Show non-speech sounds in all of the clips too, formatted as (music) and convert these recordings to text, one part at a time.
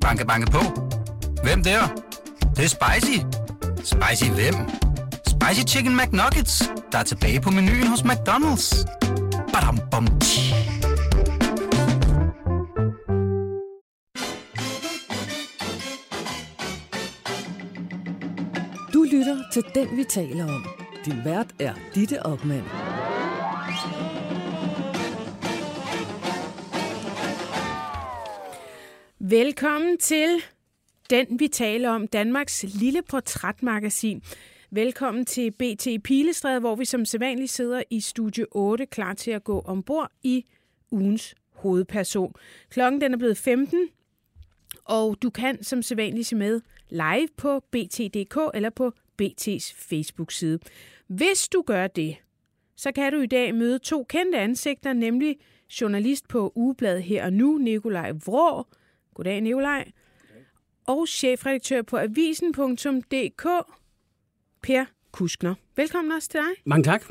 Banke, banke på. Hvem der? Det, det er spicy. Spicy hvem? Spicy Chicken McNuggets, der er tilbage på menuen hos McDonald's. Badum, bom, tji. Du lytter til Den, vi taler om. Din vært er Ditte Ockmann. Velkommen til den, vi taler om, Danmarks lille portrætmagasin. Velkommen til BT Pilestræde, hvor vi som sædvanligt sidder i studie 8, klar til at gå ombord i ugens hovedperson. Klokken den er blevet 15, og du kan som sædvanligt se med live på bt.dk eller på BT's Facebook-side. Hvis du gør det, så kan du i dag møde to kendte ansigter, nemlig journalist på Ugebladet her og nu, Nikolaj Vrå. Goddag, Nikolaj. Og chefredaktør på avisen.dk, Per Kuskner. Velkommen også til dig. Mange tak.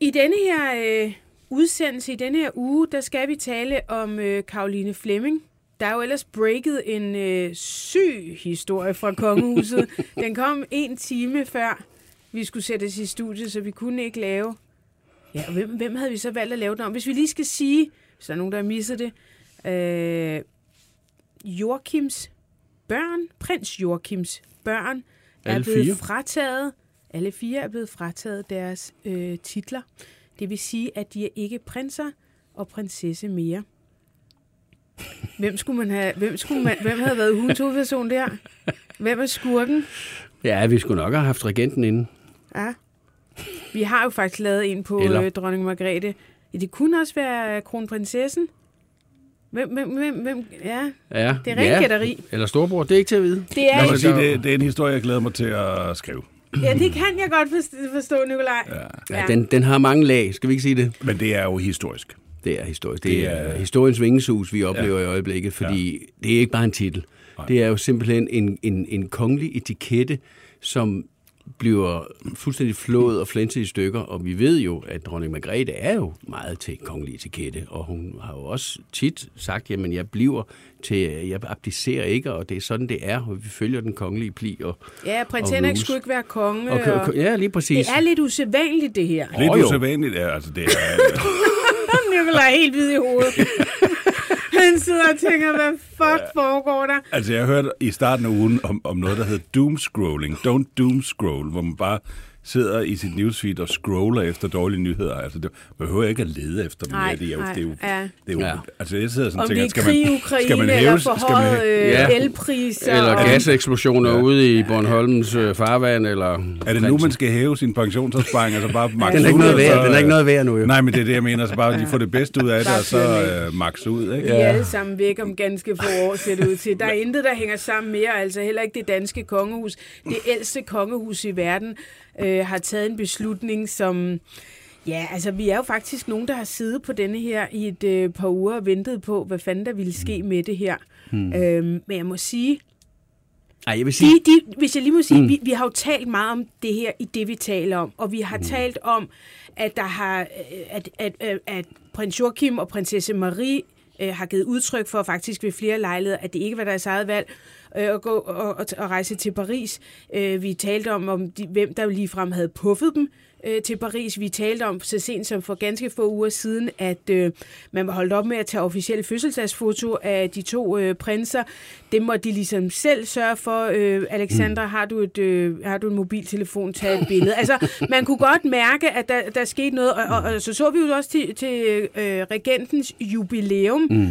I denne her øh, udsendelse, i denne her uge, der skal vi tale om øh, Karoline Flemming. Der er jo ellers breaket en øh, syg historie fra kongehuset. (laughs) Den kom en time før vi skulle sættes i studiet, så vi kunne ikke lave... Ja, og hvem, hvem havde vi så valgt at lave den om? Hvis vi lige skal sige, hvis der er nogen, der har misset det, øh, Joachims børn, prins Joachims børn, er Alle blevet fire? frataget, alle fire er blevet frataget deres øh, titler. Det vil sige, at de er ikke prinser og prinsesse mere. Hvem skulle man have, hvem, skulle man, hvem havde været ugens hovedperson der? Hvem er skurken? Ja, vi skulle nok have haft regenten inden. Ja. Vi har jo faktisk lavet en på Eller- øh, dronning Margrethe. Ja, det kunne også være kronprinsessen. Hvem, hvem, hvem, hvem, ja, Ja, det er rent ja. gætteri. Eller storbror, det er ikke til at vide. Det er, Altså- sige, det, det er en historie, jeg glæder mig til at skrive. ja, det kan jeg godt forstå, forstå Nikolaj. Ja. Ja, den, den har mange lag, skal vi ikke sige det? Men det er jo historisk. Det er historisk. Det, Det er, er- historiens vingesus, vi oplever ja. i øjeblikket, fordi ja. det er ikke bare en titel. Det er jo simpelthen en, en, en kongelig etikette, som bliver fuldstændig flået og flænset i stykker, og vi ved jo, at dronning Margrethe er jo meget til kongelig etikette, og hun har jo også tit sagt, jamen jeg bliver til, jeg abdicerer ikke, og det er sådan, det er, og vi følger den kongelige pli. Og, Ja, prins Henrik skulle ikke være konge. og, Og, og, ja, lige præcis. det er lidt usædvanligt, det her. Lidt jo. usædvanligt er, altså det er... (laughs) Nikolaj er helt hvid i hovedet. (laughs) Han sidder og tænker, hvad fuck foregår der? altså jeg hørte i starten af ugen om, om noget, der hedder doomscrolling. Don't doomscroll, hvor man bare sidder i sit newsfeed og scroller efter dårlige nyheder. Altså det man behøver ikke at lede efter dem. Nej, det er jo, nej, det er jo, ja. det er jo Ja. altså jeg sidder sådan og det tænker, er skal man, Ukraine, skal man eller hæves, skal man, Ja. elpriser. Eller og- gaseksplosioner ja. ude i Bornholms øh, farvand, eller... er det nu, man skal hæve sin pensionsopsparing? Altså bare max Den er ikke ud, noget og værd, så, den er ikke noget værd nu, jo. Nej, men det er det, jeg mener. Så bare lige få det bedste ud af det, og så øh, max ud, ikke? De er alle sammen væk om ganske få år, ser det ud til. Der er intet, der hænger sammen mere, altså heller ikke det danske kongehus. Det ældste kongehus i verden øh, har taget en beslutning, som... Ja, altså vi er jo faktisk nogen, der har siddet på denne her i et øh, par uger og ventet på, hvad fanden der ville ske med det her. Hmm. Øhm, men jeg må sige, Ej, jeg vil sige... de, de, hvis jeg lige må sige, mm. vi, vi har jo talt meget om det her i det, vi taler om. Og vi har mm. talt om, at der har, øh, at, at, at, at prins Joachim og prinsesse Marie øh, har givet udtryk for faktisk ved flere lejligheder, at det ikke var deres eget valg øh, at gå og, og, og rejse til Paris. Øh, vi talte om, om de, hvem der ligefrem havde puffet dem øh, til Paris. Vi talte om så sent som for ganske få uger siden, at øh, man var holdt op med at tage officielle fødselsdagsfoto af de to øh, prinser. Det må de ligesom selv sørge for. Øh, Alexandra, har, du et, øh, har du en mobiltelefon, tag et billede. Altså, man kunne godt mærke, at der, der skete noget, og, og, og så så vi jo også til, til øh, regentens jubilæum mm.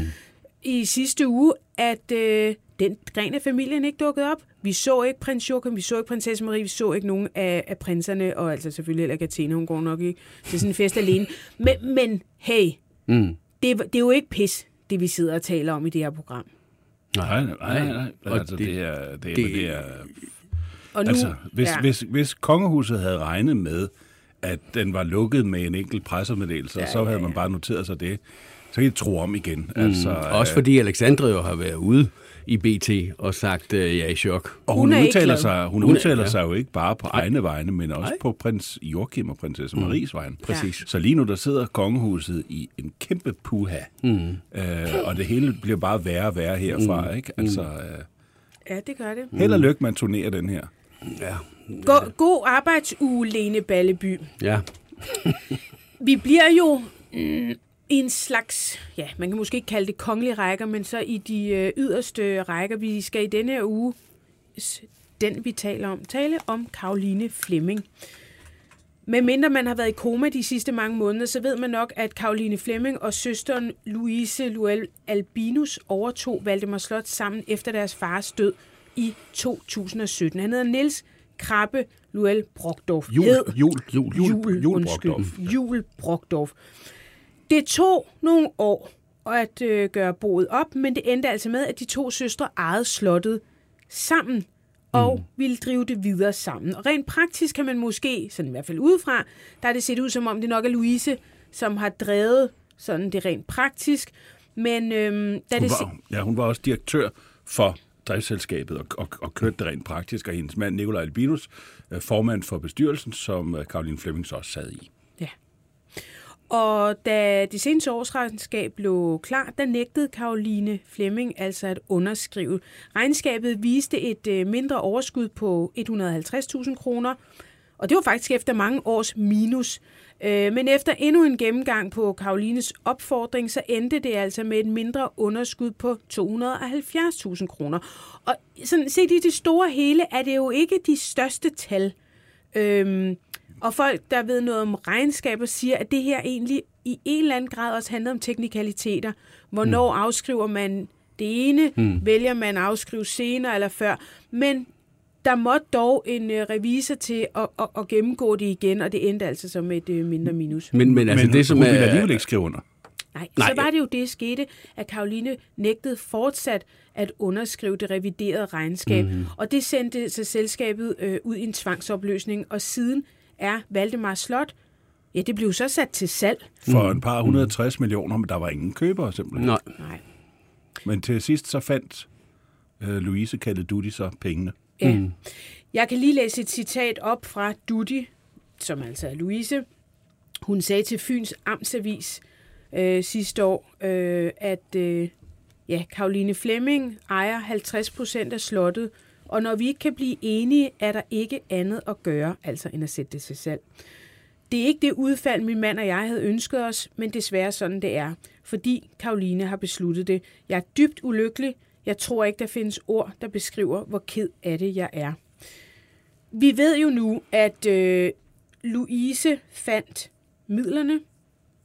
i sidste uge, at øh, den gren af familien ikke dukkede op. Vi så ikke prins Joachim, vi så ikke prinsesse Marie, vi så ikke nogen af, af prinserne, og altså selvfølgelig heller ikke Athena, hun går nok ikke til sådan en fest alene. Men, men hey, Mm. det, er- det er jo ikke pis, det vi sidder og taler om i det her program. Nej, nej, nej. nej. Og Altså, det- det, er, det, det- er Og nu, Altså, hvis, ja. ja. hvis, hvis kongehuset havde regnet med, at den var lukket med en enkelt pressemeddelelse, ja, så havde man bare noteret sig det. så kan de tro om igen. Mm. Altså, Også fordi Alexandra jo har været ude i BT og sagt, at jeg er i chok. Og hun, Hun er udtaler, sig, hun Hun er- udtaler ja. sig jo ikke bare på egne vegne, men også Nej. på prins Joachim og prinsesse Maries vegne. Præcis. Så lige nu der sidder kongehuset i en kæmpe puha, mm. øh, og det hele bliver bare værre og værre herfra. Mm. Ikke? Altså, øh, Ja, det gør det. held og lykke, man turnerer den her. Ja. God, god arbejdsuge, Lene Balleby. ja. Vi bliver jo mm, i en slags, ja, man kan måske ikke kalde det kongelige rækker, men så i de øh, yderste rækker. Vi skal i denne her uge, den vi taler om, tale om Karoline Flemming. Men mindre man har været i koma de sidste mange måneder, så ved man nok, at Karoline Flemming og søsteren Louise Luel Albinus overtog Valdemar Slot sammen efter deres fars død i 2017. Han hedder Niels Krabbe Luel Brockdorf. Jul, jul, jul, jul, Jul, jul undskyld. Brockdorff. Jul Brockdorf. Det tog nogle år at øh, gøre boet op, men det endte altså med, at de to søstre ejede slottet sammen og mm. ville drive det videre sammen. Og rent praktisk kan man måske, sådan i hvert fald udefra, der er det set ud som om, det nok er Louise, som har drevet sådan det rent praktisk. Men øhm, da Hun det... var, ja, hun var også direktør for driftsselskabet og, og, og kørte det rent praktisk, og hendes mand Nikolaj Albinus, øh, formand for bestyrelsen, som øh, Karoline Flemming så også sad i. Og da de seneste årsregnskab blev klar, der nægtede Karoline Flemming altså at underskrive. Regnskabet viste et øh, mindre overskud på 150.000 kroner, og det var faktisk efter mange års minus. Øh, men efter endnu en gennemgang på Karolines opfordring, så endte det altså med et mindre underskud på 270.000 kroner. Og sådan set i det store hele er det jo ikke de største tal. Øhm, og folk, der ved noget om regnskaber, siger, at det her egentlig i en eller anden grad også handler om teknikaliteter. Hvornår mm. afskriver man det ene? Mm. Vælger man at afskrive senere eller før? Men der måtte dog en øh, revisor til at, at, at gennemgå det igen, og det endte altså som et øh, mindre minus. Men, men altså Men det, som hun er... ville alligevel ikke skrive under. Nej, Nej. så var det jo det, skete, at Karoline nægtede fortsat at underskrive det reviderede regnskab, mm. og det sendte så selskabet øh, ud i en tvangsopløsning, og siden er Valdemar Slot, ja, det blev så sat til salg. For en par 160 millioner, men der var ingen købere simpelthen. Nej. Nej. Men til sidst så fandt øh, Louise Kalle Dutti så pengene. Ja. Mm. Jeg kan lige læse et citat op fra Dutti, som altså er Louise. Hun sagde til Fyns Amtsavis øh, sidste år, øh, at øh, ja, Karoline Flemming ejer 50 procent af slottet, og når vi ikke kan blive enige, er der ikke andet at gøre, altså end at sætte det til salg. Det er ikke det udfald, min mand og jeg havde ønsket os, men desværre sådan det er, fordi Karoline har besluttet det. Jeg er dybt ulykkelig. Jeg tror ikke, der findes ord, der beskriver, hvor ked af det jeg er. Vi ved jo nu, at øh, Louise fandt midlerne.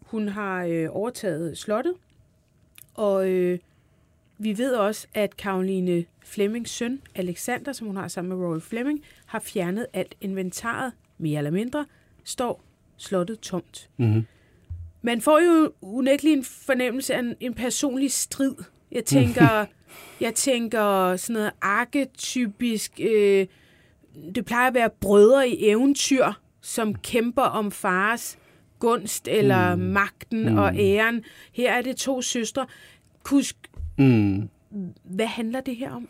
Hun har øh, overtaget slottet, og øh, vi ved også, at Karoline Flemmings søn, Alexander, som hun har sammen med Royal Fleming, har fjernet alt inventaret, mere eller mindre, står slottet tomt. Mm-hmm. Man får jo unægtelig en fornemmelse af en, en personlig strid. Jeg tænker, (laughs) jeg tænker sådan noget arketypisk, øh, det plejer at være brødre i eventyr, som kæmper om fars gunst eller mm. magten mm. og æren. Her er det to søstre. Kusk, Mm. hvad handler det her om?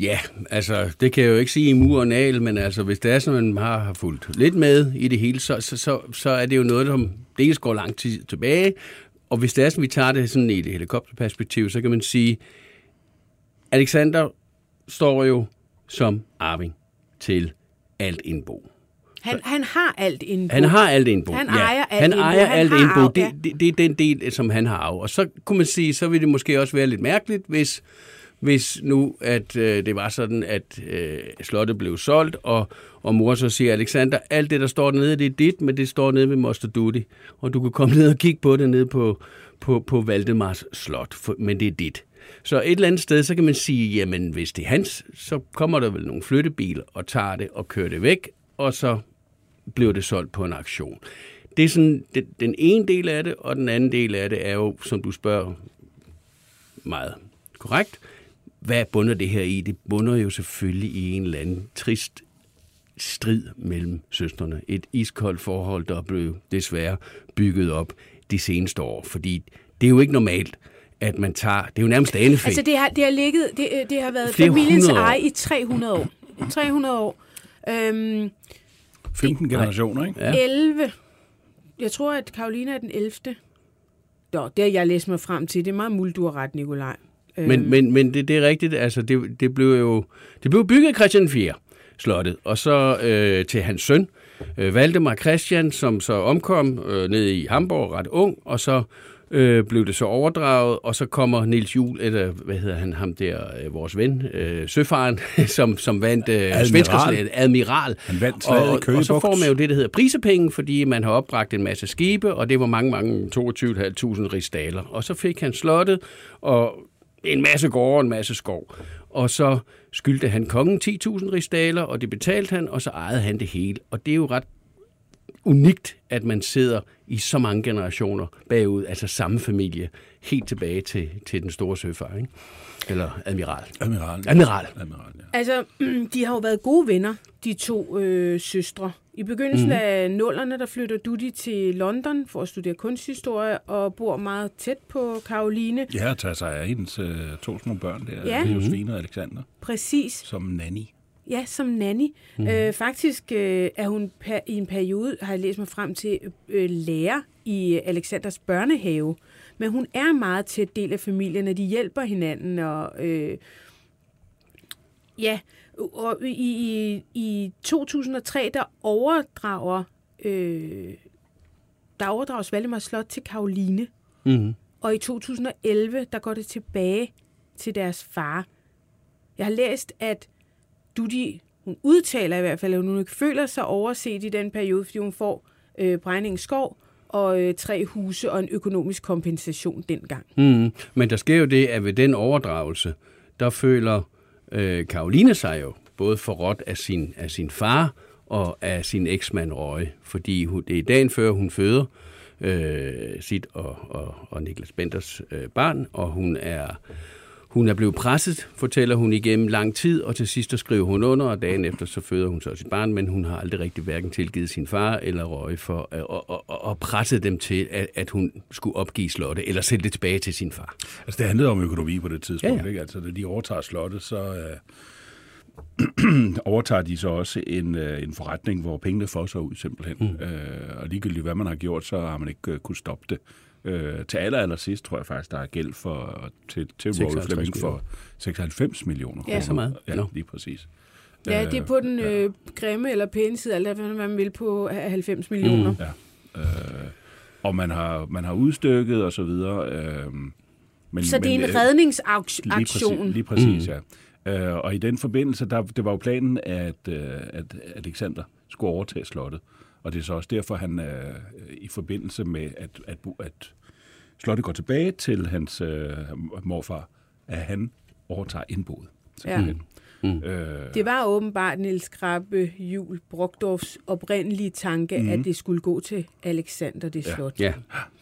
Ja, altså, det kan jeg jo ikke sige i mur og nal, men altså, hvis det er sådan, man har, har fulgt lidt med i det hele, så, så, så, så er det jo noget, som dels går lang tid tilbage, og hvis det er sådan, vi tager det sådan i det helikopterperspektiv, så kan man sige, Alexander står jo som arving til alt indbo. Han, han har alt indbo. Han har alt indbo. Han ja. ejer alt han indbo. Ejer Han alt indbo. arv, Det, ja. det, det er den del, som han har arv. Og så kunne man sige, så ville det måske også være lidt mærkeligt, hvis, hvis nu, at øh, det var sådan, at øh, slottet blev solgt, og, og mor så siger, Alexander, alt det, der står dernede, det er dit, men det står nede ved Moster Duty. Og du kan komme ned og kigge på det nede på, på, på Valdemars slot, for, men det er dit. Så et eller andet sted, så kan man sige, jamen hvis det er hans, så kommer der vel nogle flyttebiler og tager det og kører det væk, og så bliver det solgt på en auktion. Det er sådan den, den ene del af det, og den anden del af det er jo, som du spørger meget korrekt, hvad bunder det her i? Det bunder jo selvfølgelig i en eller anden trist strid mellem søstrene. Et iskoldt forhold, der blev desværre bygget op de seneste år, fordi det er jo ikke normalt, at man tager... Det er jo nærmest anefæ. Altså, det har, det har ligget... Det, det har været Flere familiens eje i 300 år. 300 år. Øhm, 15 generationer, ikke? Ja. 11. Jeg tror, at Karoline er den 11. Nå, det har jeg læst mig frem til. Det er meget muligt, du har ret, Nikolaj. Øhm, Men, men, men det, det er rigtigt, altså det, det blev jo det blev bygget af Christian 4 slottet, og så øh, til hans søn, øh, Valdemar Christian, som så omkom øh, nede i Hamburg ret ung, og så øh, blev det så overdraget, og så kommer Niels Juhl, eller hvad hedder han, ham der, øh, vores ven, øh, søfaren, (laughs) som, som vandt øh, Admiral. admiral. Han vandt og, Køge og så får man jo det, der hedder prisepenge, fordi man har opbragt en masse skibe, og det var mange, mange 22.500 rigsdaler. Og så fik han slottet, og en masse gårde og en masse skov. Og så skyldte han kongen 10.000 rigsdaler, og det betalte han, og så ejede han det hele. Og det er jo ret unikt, at man sidder i så mange generationer bagud, altså samme familie, helt tilbage til, til den store søfar, ikke? Eller admiral. Admiral. Admiral. Admiral, ja. Altså, (clears throat) de har jo været gode venner, de to øh, søstre. I begyndelsen mm. af nullerne, der flytter Dudi til London for at studere kunsthistorie og bor meget tæt på Karoline. Ja, at tage sig af hendes øh, to små børn der, Ja. ja. Josefine og Alexander, Præcis. som nanny. Ja, som nanny. Mm. Øh, faktisk øh, er hun per, i en periode, har jeg læst mig frem til, øh, lærer i Alexanders børnehave. Men hun er meget tæt del af familien, og de hjælper hinanden. Og, øh, ja, og i, i, i 2003, der overdrager, øh, der overdrages Valdemar Slot til Karoline. Mm-hmm. Og i 2011, der går det tilbage til deres far. Jeg har læst, at Dudi, hun udtaler i hvert fald, at hun ikke føler sig overset i den periode, fordi hun får øh, Brejning Skov og øh, tre huse og en økonomisk kompensation dengang. Mm. Men der sker jo det, at ved den overdragelse, der føler øh, Karoline sig jo både forrådt af sin, af sin far og af sin eksmand Røge, fordi hun, det er dagen før, hun føder øh, sit og, og, og Niklas Benders øh, barn, og hun er, hun er blevet presset, fortæller hun igennem lang tid, og til sidst skriver hun under, og dagen efter så føder hun så sit barn, men hun har aldrig rigtig hverken tilgivet sin far eller Røge for at og, og, og, presset dem til, at, at hun skulle opgive slottet, eller sælge det tilbage til sin far. Altså, det handlede om økonomi på det tidspunkt, Ja, ja, ikke? Altså, da de overtager slottet, så øh, (clears throat) overtager de så også en, øh, en forretning, hvor pengene fosser ud simpelthen. Mm. Øh, og ligegyldigt hvad man har gjort, så har man ikke øh, kunnet stoppe det. Øh, til aller, aller sidst tror jeg faktisk, der er gæld for, til, til Royal 56 Fleming for 96 millioner Ja. kroner. Så meget? Ja, lige præcis. Ja, det er på den øh, grimme eller pæne side, alt hvad man vil på 90 millioner. Mm. Ja. Øh, og man har, man har udstykket og så videre. Øh, men, Så det er en øh, Lige redningsaktion. præcis, lige præcis mm. ja. Øh, og i den forbindelse, der, det var jo planen, at, øh, at Alexander skulle overtage slottet. Og det er så også derfor, han øh, i forbindelse med, at, at, at slottet går tilbage til hans øh, morfar, at han overtager indboet. simpelthen. Mm. Øh, Det var åbenbart Niels Krabbe Jul Brogdorfs oprindelige tanke, mm. at det skulle gå til Alexander det slot. Ja,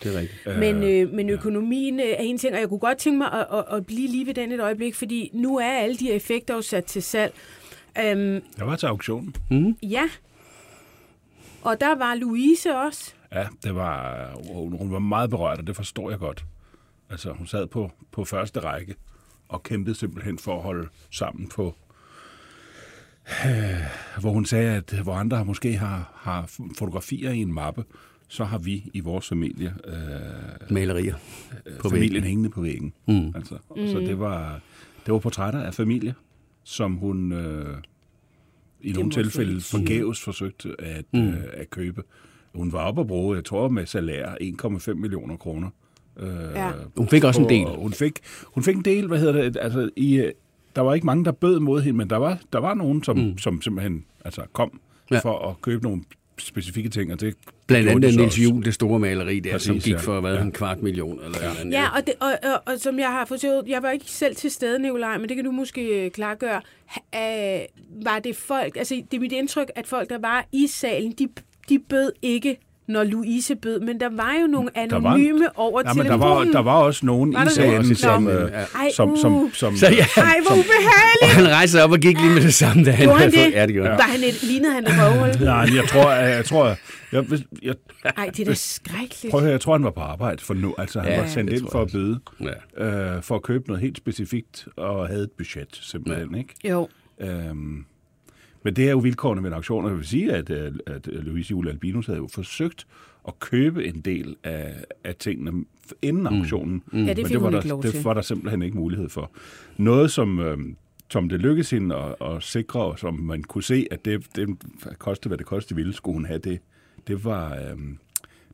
det er rigtigt. Men, øh, men økonomien øh, er en ting, og jeg kunne godt tænke mig at, at, at blive lige ved den et øjeblik, fordi nu er alle de effekter jo sat til salg. Øhm, jeg var til auktionen. ja, og der var Louise også. Ja, det var, hun, hun var meget berørt, og det forstår jeg godt. Altså, hun sad på, på første række og kæmpede simpelthen for at holde sammen på, øh, hvor hun sagde, at hvor andre måske har, har fotografier i en mappe, så har vi i vores familie øh, Malerier på familien væggen. hængende på væggen. Mm. Altså, mm. Så det var, det var portrætter af familie, som hun øh, i nogle tilfælde forgæves forsøgte at, Mm. øh, at købe. Hun var oppe at bruge, jeg tror med salær, 1,5 millioner kroner. Øh, Ja. Hun fik også en del. Hun fik, hun fik en del, hvad hedder det, altså i, øh, der var ikke mange, der bød mod hende, men der var, der var nogen, som, mm. som simpelthen altså, kom ja. for at købe nogle specifikke ting, og det Blandt andet Niels. Juhl, det store maleri der, Præcis, som gik for hvad, Ja. en kvart million. Eller ja. Eller Ja, og, det, og, og, og som jeg har forstået, jeg var ikke selv til stede, Nicolaj, men det kan du måske øh, klargøre. Øh, var det folk, altså det er mit indtryk, at folk, der var i salen, de, de bød ikke når Louise bød, men der var jo nogle Der var- anonyme over Ja, men telefonen. der var, der var også nogen Var i det? sagen, som, øh, som, som, uh. som, Så ja. Ej, hvor ubehageligt! Og han rejste sig op og gik lige med det samme, da han Gjorde han havde det? fået... Ja, det gjorde han. Var han et, lignede han et røvhul? Nej, jeg tror, jeg, jeg tror, jeg, jeg, jeg, Ej, det er da skrækkeligt. prøv at høre, jeg tror, han var på arbejde for nu. Altså, han Ja, var sendt det ind for at bøde, Ja. øh, for at købe noget helt specifikt, og havde et budget, simpelthen, ikke? Jo. Øhm, men det er jo vilkårene ved en auktion, og jeg vil sige, at, øh, at Louise Jule Albinus havde jo forsøgt at købe en del af, af tingene inden auktionen. Mm. Ja, det men det var, hun der, ikke lov det var der simpelthen ikke mulighed for. Noget, som, øh, som det lykkedes hende at, at sikre, og som man kunne se, at det, det kostede, hvad det kostede ville, skulle hun have det, det var... Øh,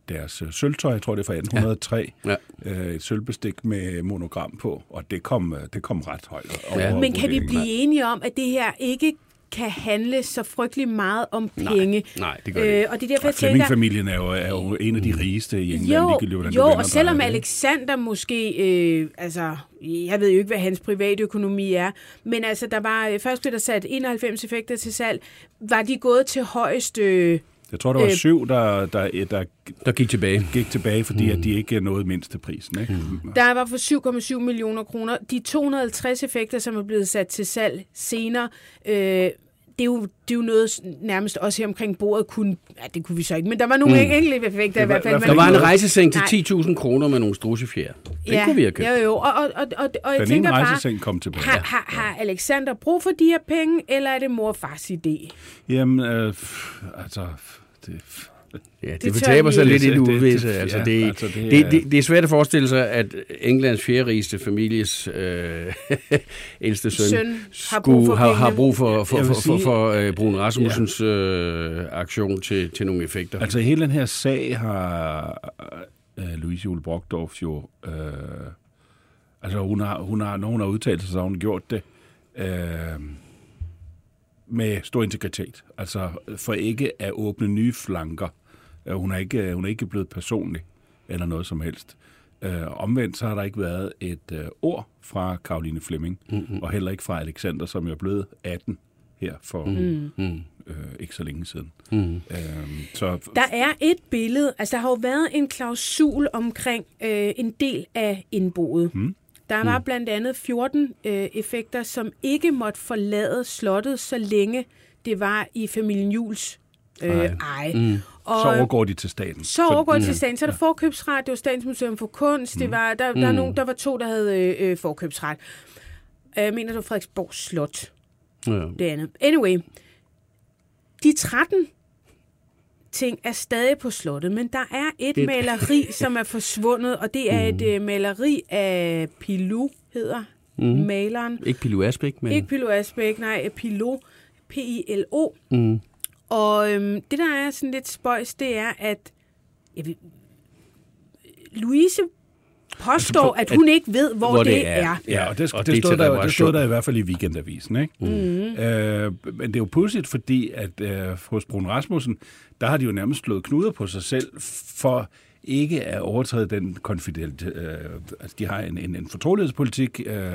deres øh, sølvtøj, jeg tror det er fra 1803, Ja. øh, et sølvbestik med monogram på, og det kom, øh, det kom ret højt. Ja. Men kan vi blive enige om, at det her ikke kan handle så frygtelig meget om penge? nej, det gør det ikke. Øh, og det er derfor, jeg Og tænker... Flemming-familien er jo, er jo en af de rigeste i England, Jo, jo vender og selvom? Alexander måske, øh, altså, jeg ved jo ikke, hvad hans private økonomi er, men altså, der var, øh, først blev der sat 91 effekter til salg, var de gået til højeste, øh, Jeg tror, der var øh, syv, der, der, der Der gik tilbage. gik tilbage, fordi mm. at de ikke nåede mindsteprisen. Ikke? Mm. der var for 7,7 millioner kroner. De 250 effekter, som er blevet sat til salg senere, øh, det er, jo, det er jo noget nærmest også her omkring bordet kunne, ja, det kunne vi så ikke, men der var nogle mm. enkelte effekter i Det var hvert fald. i hvert man fald Der var en rejseseng til 10.000 kroner med nogle strussefjer. Den ja, kunne vi have købt. Jo, jo, og, og, og, og, og jeg Den tænker ene bare, kom tilbage. har, har, har Alexander brug for de her penge, eller er det mor og fars idé? Jamen, øh, altså... Det, Ja, det, Det det fortaber sig lidt i det Det- det- uvisse. det- Altså, ja, det, altså, det det, er- det, det er svært at forestille sig, at Englands fjerderigeste families øh, (laughs) ældste søn, Søn har brug for skulle, har, har brug for, for, for, vil for, sige- for øh, Brun Rasmussens øh, aktion til, til nogle effekter. altså, hele den her sag har øh, Louise Jule Brockdorf jo... Øh, altså, hun har, hun har, når hun har udtalt sig, så har hun gjort det øh, med stor integritet. Altså, for ikke at åbne nye flanker. Øh, hun, er ikke, hun er ikke blevet personlig eller noget som helst. Øh, omvendt så har der ikke været et øh, ord fra Karoline Fleming, mm-hmm. og heller ikke fra Alexander, som jo er blevet 18 her for mm. Mm. øh, ikke så længe siden. Mm. Øh, så Der er et billede, altså der har jo været en klausul omkring øh, en del af indboet. Mm. Der var blandt andet 14 øh, effekter, som ikke måtte forlade slottet, så længe det var i familien Jules øh, Ej. ej. Mm. Og, så overgår de til staten. så overgår det til staten. Så er der forkøbsret, det var Statens Museum for Kunst, det var, der, der, er nogen, der var to, der havde øh, øh, forkøbsret. Øh, Jeg mener, det var Frederiksborg Slot, Ja. det andet. Anyway, de 13 ting er stadig på slottet, men der er et Et- maleri, som er forsvundet, og det er et øh, maleri af Pilou, hedder mm. maleren. Ikke Pilu Asbæk, men... Ikke Pilou Asbæk, nej, Pilou, P-I-L-O. Mm. Og øhm, det, der er sådan lidt spøjs, det er, at jeg ved, Louise påstår, Altså, for- at hun ikke ved, hvor, hvor det, det er. er. Ja, og det, og det det, stod der, det stod der i hvert fald i weekendavisen. Ikke? Mm. Øh, men det er jo pudsigt, fordi at øh, hos Brun Rasmussen, der har de jo nærmest slået knuder på sig selv for ikke at overtræde den konfident... Øh, altså, de har en, en, en fortrolighedspolitik, øh,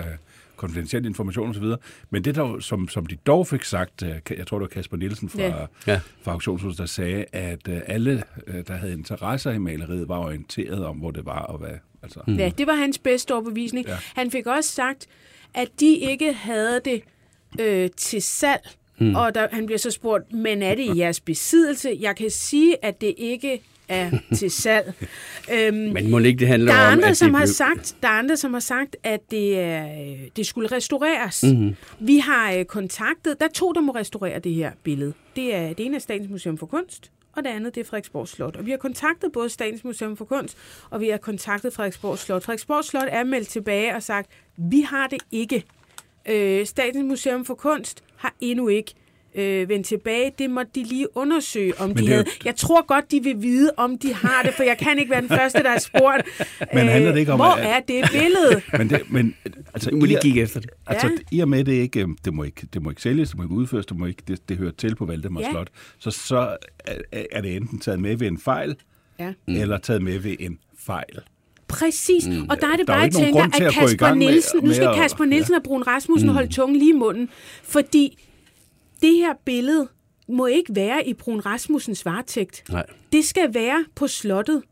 konfidentiel information osv., men det, der, som, som de dog fik sagt, øh, jeg tror, det var Kasper Nielsen fra, Ja. Fra Auktionshuset, der sagde, at øh, alle, øh, der havde interesser i maleriet, var orienteret om, hvor det var og hvad. Altså, mm. Ja, det var hans bedste overbevisning. Ja. Han fik også sagt, at de ikke havde det øh, til salg. Mm. Og der, han bliver så spurgt, men er det i jeres besiddelse? Jeg kan sige, at det ikke er til salg. øhm, Men må ikke det handler der er om, andre, at som det har blev- sagt, der er andre, som har sagt, at det, øh, det skulle restaureres. Mm-hmm. Vi har øh, kontaktet, der er to, der må restaurere det her billede. Det er det ene er Statens Museum for Kunst, og det andet det er Frederiksborg Slot. Og vi har kontaktet både Statens Museum for Kunst, og vi har kontaktet Frederiksborg Slot. Frederiksborg Slot er meldt tilbage og sagt, vi har det ikke. Øh, Statens Museum for Kunst har endnu ikke øh, vendt tilbage. Det må de lige undersøge, om de det er jo- havde. Jeg tror godt, de vil vide, om de har det, for jeg kan ikke være den første, der har spurgt. (laughs) Men handler det ikke om, hvor at- er det billede? (laughs) Men, det, men altså, Nu må de i- kigge efter det. Altså, Ja. i og med, det ikke, det må ikke, det må ikke sælges, det må ikke udføres, det, må ikke, det, det hører til på Valdemar Ja. ja. Slot, så, så er, er det enten taget med ved en fejl, Ja. mm. eller taget med ved en fejl. Præcis, mm. og der er det Der er bare, jo jeg tænker, grund til at at gå i Kasper gang med- Nielsen, nu med skal Kasper Nielsen og Brun Rasmussen mm. holde tungen lige i munden, fordi det her billede må ikke være i Brun Rasmussens varetægt. Nej. Det skal være på slottet.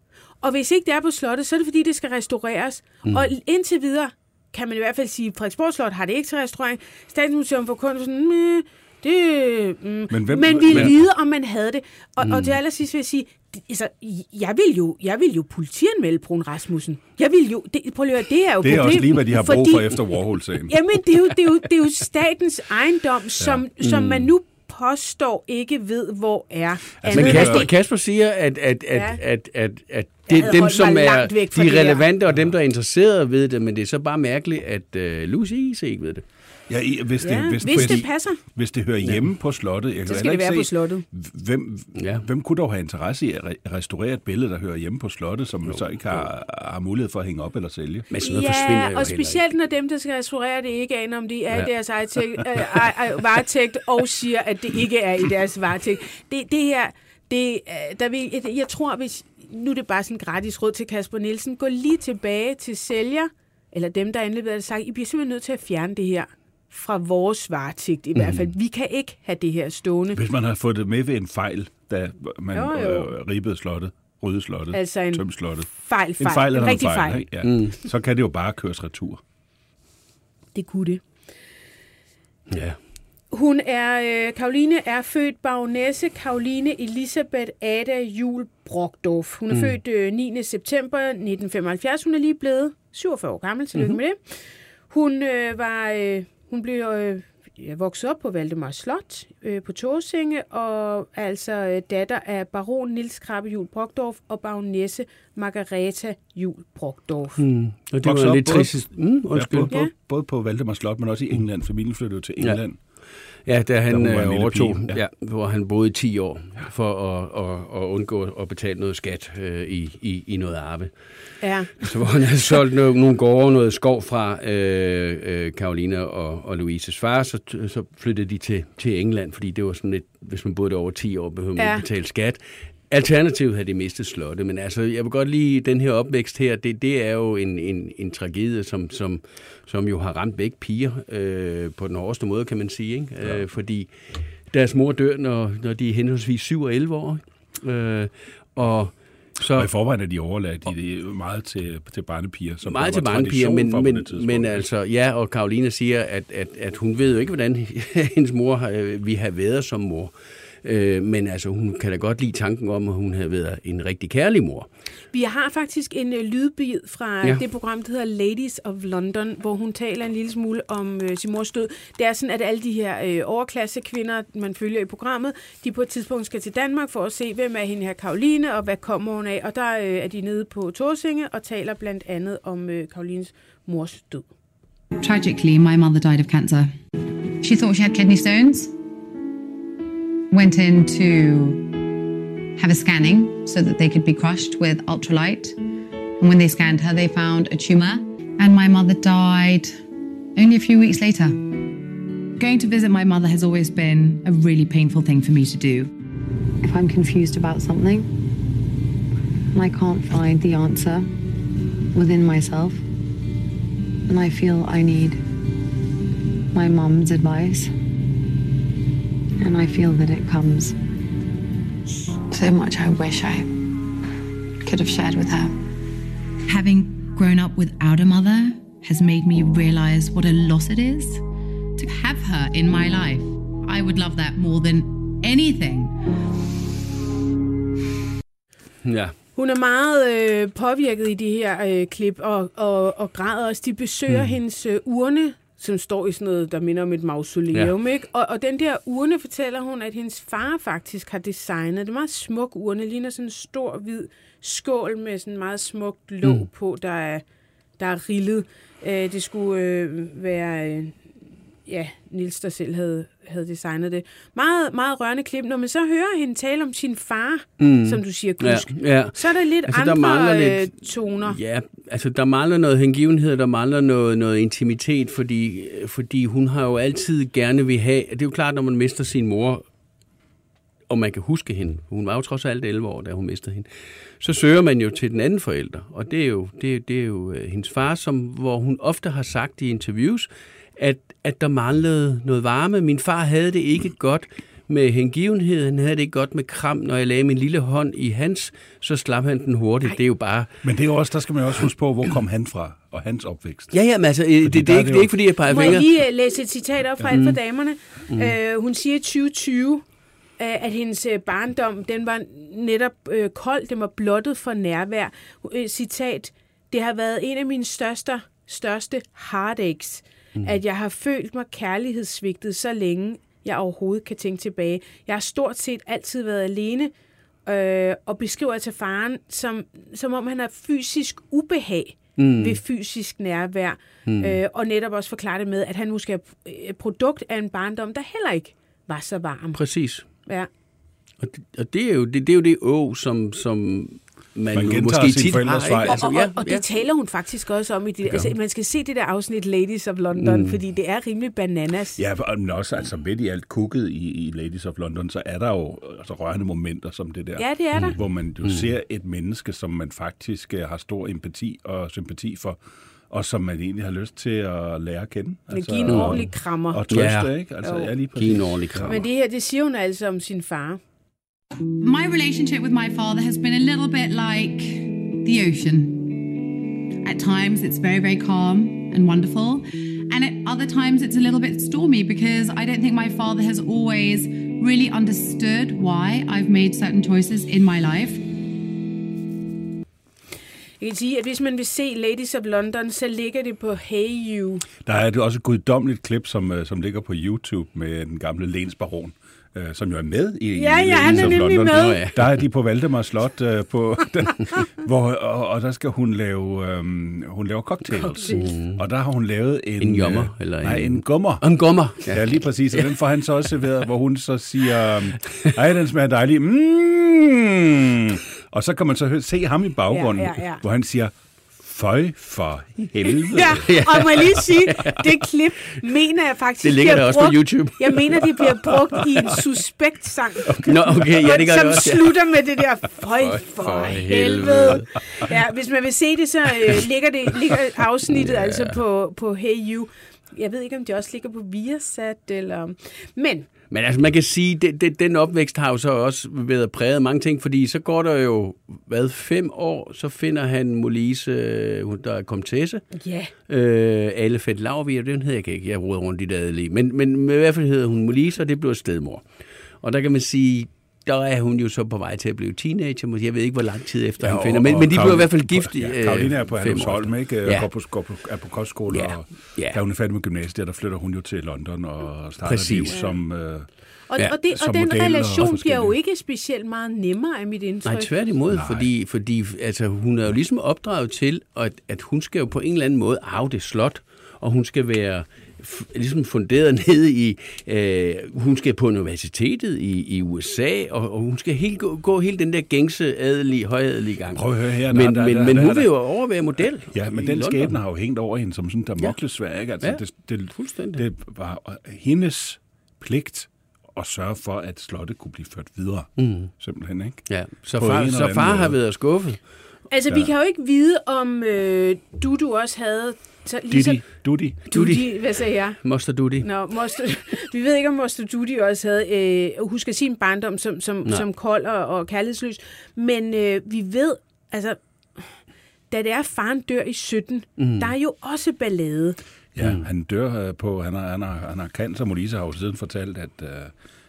Og hvis ikke det er på slottet, så er det fordi, det skal restaureres. Mm. Og indtil videre kan man i hvert fald sige, at Frederiksborg Slot har det ikke til restaurering. Statens for Kunsten, mm, det, mm. men, hvem, men vi men... vide, om man havde det. Og, mm. og til allersidst vil jeg sige, altså, jeg vil jo, jeg vil jo politianmelde Brun Rasmussen. Jeg vil jo, det, prøv at høre, det er jo Det er problem, også lige, hvad de har brug fordi, for efter Warhol-sagen. (laughs) Jamen, det er, jo, det, er jo, det er jo statens ejendom, som, ja. som mm. man nu påstår ikke ved, hvor er. Altså, men Kasper, Kasper siger, at, at, at, ja. at, at, at det er dem, som er de relevante, og dem, der er interesserede ved det, men det er så bare mærkeligt, at uh, Lucy ikke ved det. Ja, hvis det, ja, hvis, hvis det passer. Hvis det hører hjemme ja. på slottet. Jeg så skal det være se, på slottet. Hvem, ja. hvem kunne dog have interesse i at restaurere et billede, der hører hjemme på slottet, som man så ikke har, har mulighed for at hænge op eller sælge? Men sådan noget ja, forsvinder jo og specielt når dem, der skal restaurere det, ikke aner, om de er ja. i deres øh, varetægt, og siger, at det ikke er i deres varetægt. Det, det her, det, øh, der vil, jeg, jeg tror, hvis nu er det bare sådan gratis råd til Kasper Nielsen, gå lige tilbage til sælger, eller dem, der er indleveret det, sagt, I bliver simpelthen nødt til at fjerne det her fra vores varetægt i mm. hvert fald. Vi kan ikke have det her stående. Hvis man har fået det med ved en fejl, da man jo, jo. Øh, ribede slottet, rydde slottet, altså en tømte slottet. Fejl, fejl. En fejl eller en rigtig fejl. fejl. Ja. Mm. Så kan det jo bare køres retur. Det kunne det. Ja. Hun er, øh, Karoline er født baronesse Karoline Elisabeth Ada Jul Brockdorf. Hun er mm. født øh, 9. september 1975. Hun er lige blevet 47 år gammel, tillykke mm-hmm. med det. Hun øh, var øh, hun blev øh, vokset op på Valdemar Slot øh, på Tåsinge, og altså øh, datter af baron Nils Krabbe Jul Brockdorf og baronesse Margareta Jul Brockdorf. Mm. Og det var lidt trist. Mm, undskyld. Ja, både, ja. både på Valdemar Slot, men også i England. Familien flyttede til England. Ja. Ja, da han øh, overtog, ja. ja, hvor han boede i 10 år for at, at, at undgå at betale noget skat øh, i, i, i noget arbejde. Ja. Så hvor han havde solgt nogle, nogle gårde, noget skov fra øh, øh, Karolina og, og Louises far, så, så flyttede de til, til England, fordi det var sådan lidt, hvis man boede der over 10 år, behøvede man ja. ikke betale skat. Alternativt havde de mistet slottet, men altså, jeg vil godt lide den her opvækst her, det, det er jo en, en, en tragedie, som, som, som jo har ramt begge piger øh, på den hårdeste måde, kan man sige, ikke? Ja. Øh, fordi deres mor dør, når, når de er henholdsvis 7 og 11 år, øh, og så, og i forvejen er de overladt de, de meget til, til barnepiger. Som meget til barnepiger, men, men, men altså, ja, og Karolina siger, at, at, at hun ved jo ikke, hvordan (laughs) hendes mor øh, vi har været som mor. Øh, men altså, hun kan da godt lide tanken om, at hun havde været en rigtig kærlig mor. Vi har faktisk en øh, lydbid fra ja. det program, der hedder Ladies of London, hvor hun taler en lille smule om øh, sin mors død. Det er sådan, at alle de her øh, overklasse kvinder, man følger i programmet, de på et tidspunkt skal til Danmark for at se, hvem er hende her Karoline, og hvad kommer hun af. Og der øh, er de nede på Torsinge og taler blandt andet om øh, Karolines mors død. Tragically, my mother died of cancer. She thought she had kidney stones. Went in to have a scanning so that they could be crushed with ultralight. And when they scanned her, they found a tumor. And my mother died only a few weeks later. Going to visit my mother has always been a really painful thing for me to do. If I'm confused about something and I can't find the answer within myself, and I feel I need my mum's advice and I feel that it comes. So much I wish I could have shared with her. Having grown up without a mother has made me realize what a loss it is to have her in my life. I would love that more than anything. Ja. Hun er meget øh, påvirket i de her øh, klip og, og, og græder også. De besøger mm. hendes øh, urne, som står i sådan noget, der minder om et mausoleum. Ja. Ikke? Og, og den der urne fortæller hun, at hendes far faktisk har designet. Det er meget smuk urne, ligner sådan en stor hvid skål med sådan en meget smukt låg mm. på, der er, der er rillet. Øh, det skulle øh, være øh, ja, Nils, der selv havde, havde designet det. Meget, meget rørende klip. Når man så hører hende tale om sin far, mm. som du siger, kusk, ja, ja. så er der lidt altså, andre der lidt, øh, toner. Ja, altså der mangler noget hengivenhed, der mangler noget, noget intimitet, fordi, fordi hun har jo altid gerne vil have... Det er jo klart, når man mister sin mor, og man kan huske hende, hun var jo trods alt 11 år, da hun mistede hende, så søger man jo til den anden forælder, og det er jo, det, det er jo øh, hendes far, som, hvor hun ofte har sagt i interviews, at, at der manglede noget varme. Min far havde det ikke godt med hengivenhed. Han havde det ikke godt med kram. Når jeg lagde min lille hånd i hans, så slap han den hurtigt. Ej. Det er jo bare... Men det er også, der skal man også huske på, hvor kom han fra, og hans opvækst. Ja, ja, men altså, det, det, det, er ikke, det er ikke, fordi jeg peger Må fingre. jeg lige øh, læse et citat op fra mm. Alfa Damerne? Mm. Øh, hun siger i 2020, øh, at hendes øh, barndom, den var netop øh, kold, den var blottet for nærvær. Øh, citat, det har været en af mine største, største heartaches, mm. at jeg har følt mig kærlighedssvigtet så længe, jeg overhovedet kan tænke tilbage. Jeg har stort set altid været alene, øh, og beskriver til faren, som, som om han har fysisk ubehag mm. ved fysisk nærvær, mm. øh, og netop også forklare det med, at han måske er et produkt af en barndom, der heller ikke var så varm. Præcis. Ja. Og det, og det er jo det, det, er jo det å, som, som man, Man gentager måske tit forældres har. vej. Ikke? Og, og, ja, og, og det ja. taler hun faktisk også om i det. Altså, man skal se det der afsnit Ladies of London, mm. fordi det er rimelig bananas. Ja, og- men også altså midt i alt kukket i, i Ladies of London, så er der jo altså, rørende momenter som det der. Ja, det er der. Hvor man jo mm. ser et menneske, som man faktisk øh, har stor empati og sympati for, og som man egentlig har lyst til at lære at kende. Men give en ordentlig krammer. Og trøste, Ja. ikke? Altså, Jo. ja, lige Giv præcis. en ordentlig kram. Men det her, det siger hun altså om sin far. My relationship with my father has been a little bit like the ocean. At times, it's very, very calm and wonderful. And at other times, it's a little bit stormy because I don't think my father has always really understood why I've made certain choices in my life. Jeg kan sige, at hvis man vil se Ladies of London, så ligger det på Hey You. Der er det også et guddommeligt klip, som, øh, som ligger på YouTube med den gamle Lensbaron, øh, som jo er med i, Ja, i ja, han er nemlig London. med. Nå, ja. Der er de på Valdemar Slot, øh, på (laughs) den, hvor, og, og der skal hun lave, øh, hun laver cocktails. Cocktails. Og der har hun lavet en... En jommer, øh, eller Nej, en- en gummer. Om gommer. Ja, ja lige præcis. Og den får han så også serveret, hvor hun så siger, øhm, (laughs) ej, den smager dejlig. Mm. Og så kan man så se ham i baggrunden, Ja, ja, ja. hvor han siger, føj for helvede. Ja, og må jeg lige sige, det klip mener jeg faktisk Det ligger der også på brugt, YouTube. Jeg mener, det bliver brugt i en suspekt sang. Nå, okay, ja, det gør som det også. Ja. slutter med det der, føj Føj for, for helvede. helvede. Ja, hvis man vil se det, så øh, ligger, det, ligger afsnittet ja. altså på, på Hey You. Jeg ved ikke, om det også ligger på Viasat, eller... Men, Men altså, man kan sige, at det, den opvækst har jo så også været præget af mange ting, fordi så går der jo, hvad, fem år, så finder han Molise, øh, hun der er komtesse, ja, øh, alle Fett Laurvig, og den hedder jeg ikke, jeg roder rundt i det adelige, men, men i hvert fald hedder hun Molise, og det blev stedmor. Og der kan man sige, der er hun jo så på vej til at blive teenager, måske. jeg ved ikke, hvor lang tid efter ja, han finder, men, men de blev i hvert fald gift Ja, øh, Karoline er på Herlufsholm, ikke? Ja. Ja. Går, på, går på, er på kostskole, Ja. og Ja. da hun er færdig med gymnasiet, der, der flytter hun jo til London og starter Præcis. liv som... Øh, og, Ja, og, det, og den model og relation bliver jo ikke specielt meget nemmere af mit indtryk. Nej, tværtimod, Nej. fordi, fordi altså, hun er jo ligesom opdraget til, at, at hun skal jo på en eller anden måde arve det slot, og hun skal være ligesom funderet (laughs) ned i, øh, hun skal på universitetet i, i USA, og, og hun skal helt gå, gå hele den der gængse adelige, højadelige gang. Prøv at høre her, Men, der- der- men, der- men der- hun der- vil jo overvære model Ja, men den London. skæbne har jo hængt over hende som sådan der moklesvær, ikke? Altså, Ja, det, det, fuldstændig. det var hendes pligt at sørge for, at slottet kunne blive ført videre. Mm. Simpelthen, ikke? Ja, så På far, så far har været skuffet. Altså, ja. vi kan jo ikke vide, om øh, Dudu også havde... Så, ligesom, Didi, Dudi. Dudi, hvad sagde jeg? Moster Duty. Nå, Moster, vi ved ikke, om Moster Dudi også havde øh, husker sin barndom som, som, som kold og, og kærlighedsløs, men øh, vi ved, altså, da det er, faren dør i 17, mm. der er jo også ballade. Ja, mm. han dør øh, på, han har, han har, han har cancer. Molise har jo siden fortalt, at, øh,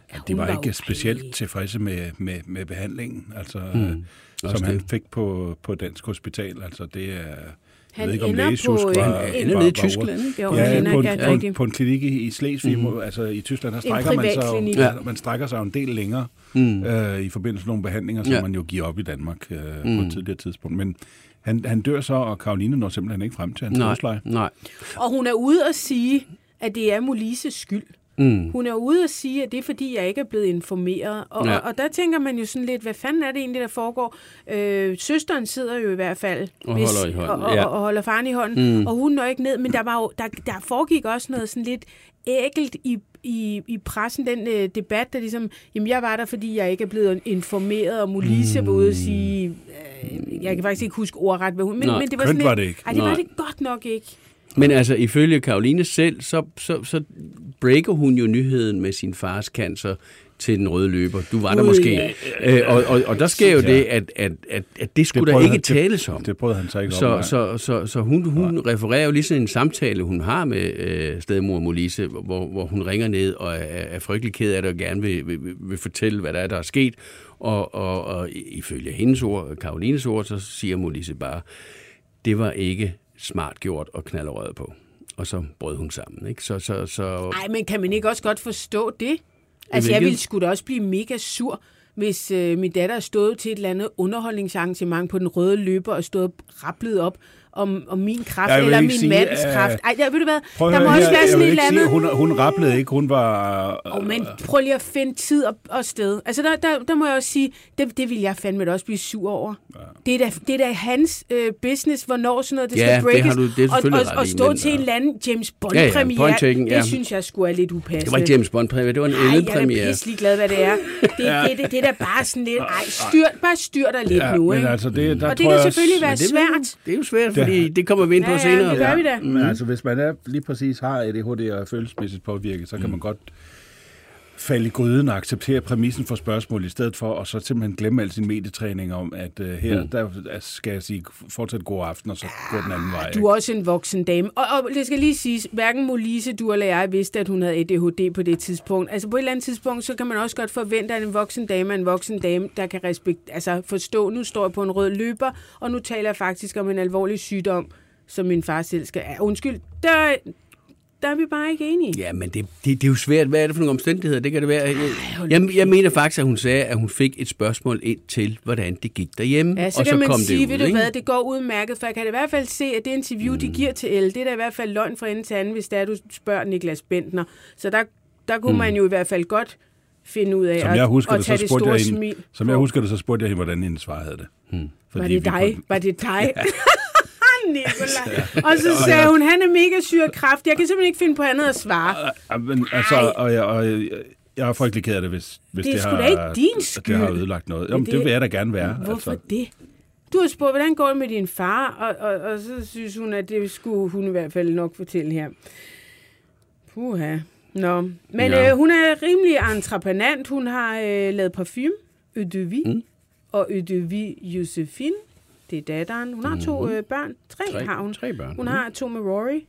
at de hun var var ikke okay. specielt tilfredse med, med, med behandlingen, altså, mm. Også som han det. fik på, på Dansk Hospital. Altså, det er... Han jeg ved ikke, om ender lægesusk på en- var, Han ender var, nede i Tyskland, ikke? Jo, Ja, han ender- på, en, på, en, rigtigt. på en klinik i, i Slesvig, mm. altså i Tyskland, der strækker man sig ja. man strækker sig jo en del længere mm. øh, i forbindelse med nogle behandlinger, som Ja. ja. man jo giver op i Danmark øh, mm. på et tidligere tidspunkt. Men han, han dør så, og Karoline når simpelthen ikke frem til hans Nej, husleje. nej. Og hun er ude og sige, at det er Molises skyld. Mm. Hun er ude og sige, at det er fordi, jeg ikke er blevet informeret. Og, Ja. og, og der tænker man jo sådan lidt, hvad fanden er det egentlig, der foregår? Øh, søsteren sidder jo i hvert fald Og holder i hånden, og, og, ja. og, og holder faren i hånden, mm. og hun når ikke ned. Men der, var jo, der, der foregik også noget sådan lidt ægelt i, i, i pressen, den øh, debat, der ligesom, jamen jeg var der, fordi jeg ikke er blevet informeret, og Molise mm. var ude og sige, øh, jeg kan faktisk ikke huske ordret, hvad hun, men, Nej, men det var sådan var lidt, det ikke. Ej, det var Nej. det godt nok ikke. Men altså, ifølge Karoline selv, så, så, så breaker hun jo nyheden med sin fars cancer til den røde løber. Du var der måske. Øh, og, og, og der sker jo det, at, at, at, at det skulle Det der ikke han- det- tales om. det brød han sig ikke om, så, så, så, så hun, hun refererer jo lige sådan en samtale, hun har med øh, stedmor Molise, hvor, hvor hun ringer ned og er, er frygtelig ked af det og gerne vil, vil, vil, vil fortælle, hvad der er, der er sket. Og, og, og ifølge hendes ord, Karolines ord, så siger Molise bare, det var ikke smart gjort at knalde røret på. Og så brød hun sammen. Ikke? Så, så, så, Ej, men kan man ikke også godt forstå det? Altså, jeg ville sgu da også blive mega sur, hvis øh, min datter stod til et eller andet underholdningsarrangement på den røde løber og stod rapplet op om, om min kraft eller min sige, mands øh, kraft. Ej, jeg, ved du hvad? Prøv der må høre også her, være sådan et eller andet... Hun, hun rapplede ikke, hun var... Oh, men prøv lige at finde tid og, og sted. Altså, der, der, der må jeg også sige, det, det vil jeg fandme også blive sur over. Ja. Det, er da, det er da hans øh, business, hvornår sådan noget det Ja, skal det breakes. har du- det og, og, og stå men, til en ja. eller anden James Ja, ja, Bond-premiere, point taken, ja. det synes jeg skulle er lidt upassende. det var ikke James Bond premiere, det var en Ej, jeg er Elle-premiere. pisselig glad, hvad det er. (laughs) Det, det, det, det er da bare sådan lidt... Ej, styr, bare styr dig lidt Ja, nu, men ikke? altså, det, der og det kan selvfølgelig være det, svært. Det er jo svært, fordi det kommer vi ind på Ja, ja, senere. det gør vi da. Men altså, hvis man er lige præcis har ADHD og er følelsesmæssigt påvirket, så kan Mm. man godt falde i gryden og acceptere præmissen for spørgsmål i stedet for, og så simpelthen glemme al sin medietræning om, at uh, her, mm. der skal jeg sige fortsat god aften, og så gå den anden vej. Du er også en voksen dame. Og, og det skal lige sige, hverken Molise, du eller jeg vidste, at hun havde ADHD på det tidspunkt. Altså på et eller andet tidspunkt, så kan man også godt forvente, at en voksen dame er en voksen dame, der kan respekt, altså forstå, nu står jeg på en rød løber, og nu taler jeg faktisk om en alvorlig sygdom, som min far selv skal... Ja, undskyld, der, der er vi bare ikke enige. Ja, men det, det, det er jo svært. Hvad er det for nogle omstændigheder? Det kan det være. Jeg, jeg mener faktisk, at hun sagde, at hun fik et spørgsmål ind til, hvordan det gik derhjemme. Ja, så og kan man kom sige, det ud, ved du ikke? hvad, det går udmærket, for jeg kan i hvert fald se, at det interview, mm. de giver til Elle, det er da i hvert fald løgn fra ende til anden, hvis det er, du spørger Niklas Bentner. Så der, der kunne mm. man jo i hvert fald godt finde ud af Som at, jeg husker at det, tage så det store jeg hende, smil. som jeg husker det, så spurgte jeg hende, hvordan hendes svar havde det. Hmm. Var det dig? Var det dig? Nicolaj. Og så sagde hun, han er mega syg af kræft. Jeg kan simpelthen ikke finde på andet at svare. Ja, men, altså, og jeg, og jeg, jeg er frygtelig ked af det, hvis, hvis Det det, har, ikke din at det har skyld. ødelagt noget. Men Jamen, det- det, vil jeg da gerne være. Hvorfor altså. det? Du har spurgt, hvordan går det med din far? Og, og, og så synes hun, at det skulle hun i hvert fald nok fortælle her. Puha. Nå. Men Ja. øh, hun er rimelig entreprenant. Hun har øh, lavet parfume, Eau de Vie, mm. og Eau de Vie Josephine. Det er datteren. Hun har to øh, børn. Tre, Tre- har hun. tre børn. Hun har to med Rory.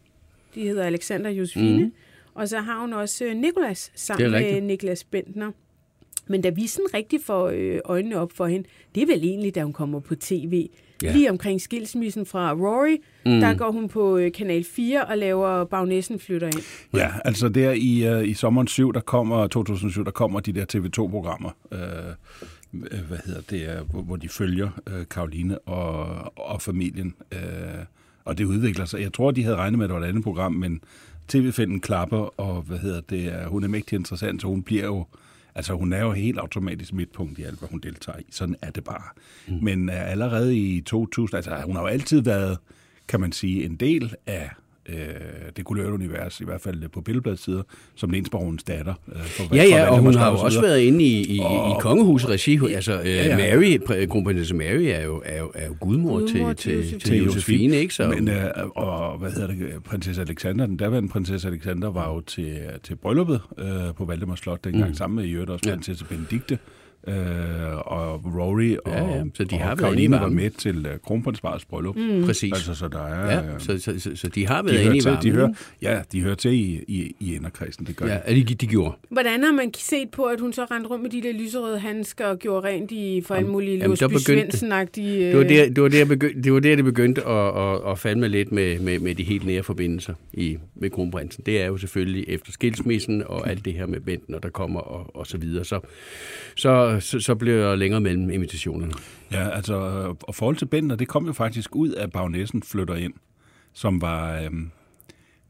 De hedder Alexander og Josefine. Mhm. Mm. Og så har hun også øh, Nicolas sammen med. Niklas Bentner. Men da vi sådan rigtig får øh, øjnene op for hende, det er vel egentlig, da hun kommer på tv. Ja. Lige omkring skilsmissen fra Rory, mm. der går hun på øh, Kanal 4 og laver Bagnæssen flytter ind. Ja, altså der i, i sommeren 7, der kommer, 2007, der kommer de der TV2-programmer, uh, hvad hedder det, hvor, de følger uh, Karoline og, og familien. Uh, og det udvikler sig. Jeg tror, de havde regnet med, at det var et andet program, men tv-finden klapper, og hvad hedder det, hun er mægtig interessant, så hun bliver jo Altså, hun er jo helt automatisk midtpunkt i alt, hvad hun deltager i. Sådan er det bare. Mm. Men uh, allerede i 2000, altså hun har jo altid været, kan man sige, en del af øh, det kulørte univers, i hvert fald på billedbladssider, som Lensbaronens datter. Øh, for, Ja, for ja, og hun har jo også og så været inde i, i, i Og- kongehusets regi. Altså, øh, ja. Mary, pr- kronprinsesse Mary er jo, er jo, er jo gudmor, Gudmor til, til til, Josefine. til Josefine, ikke? Så, Men, øh, og hvad hedder det, prinsesse Alexander, den daværende prinsesse Alexander, var jo til, til brylluppet øh, på Valdemars Slot dengang, mm. sammen med i øvrigt også Ja. prinsesse Benedikte. Øh, og Rory og, Ja, ja, så de har og inde Karoline var med til øh, kronprinsparets bryllup. Mm. Præcis. Altså, så der er... ja, øh, så, så, så, så de har de været inde hører i til, varmen. de hører, ja, de hører til i, i, i inderkredsen, det gør Ja, de. ja, de, de gjorde. Hvordan har man set på, at hun så rendte rundt med de der lyserøde handsker og gjorde rent i for alle mulige jamen, begyndte- Svendsen-agtige... Det var der, det var der, det, var der det begyndte at, at, at falde med lidt med, med, med de helt nære forbindelser i, med kronprinsen. Det er jo selvfølgelig efter skilsmissen og alt det her med Benten, og der kommer og, og så videre. Så, så, så, så bliver der længere mellem invitationerne. Ja, altså, og forhold til Bender, det kom jo faktisk ud af Bagnæssen flytter ind, som var, øhm,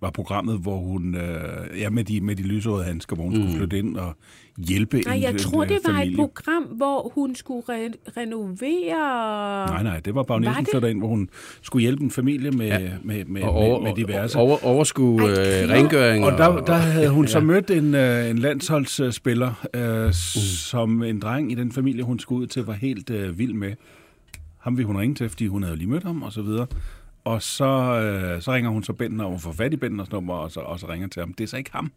var programmet, hvor hun, øh, ja, med de, med de lysrøde handsker, hvor hun mm. skulle flytte ind og hjælpe Nej, en, jeg tror, en det var familie. et program, hvor hun skulle re- renovere... Nej, nej, det var Bagnæssen det? flytter ind, hvor hun skulle hjælpe en familie med, ja. med, med, Og over, med, med diverse. over, overskue øh, rengøring. Og der, der havde hun så mødt en, øh, en landsholdsspiller, øh, mm. som en dreng i den familie, hun skulle ud til, var helt øh, vild med. Ham ville hun ringe til, fordi hun havde lige mødt ham, og så videre. Og så, øh, så ringer hun så Bentner, og hun får fat i Bentners nummer, og så, og så ringer til ham. Det er så ikke ham,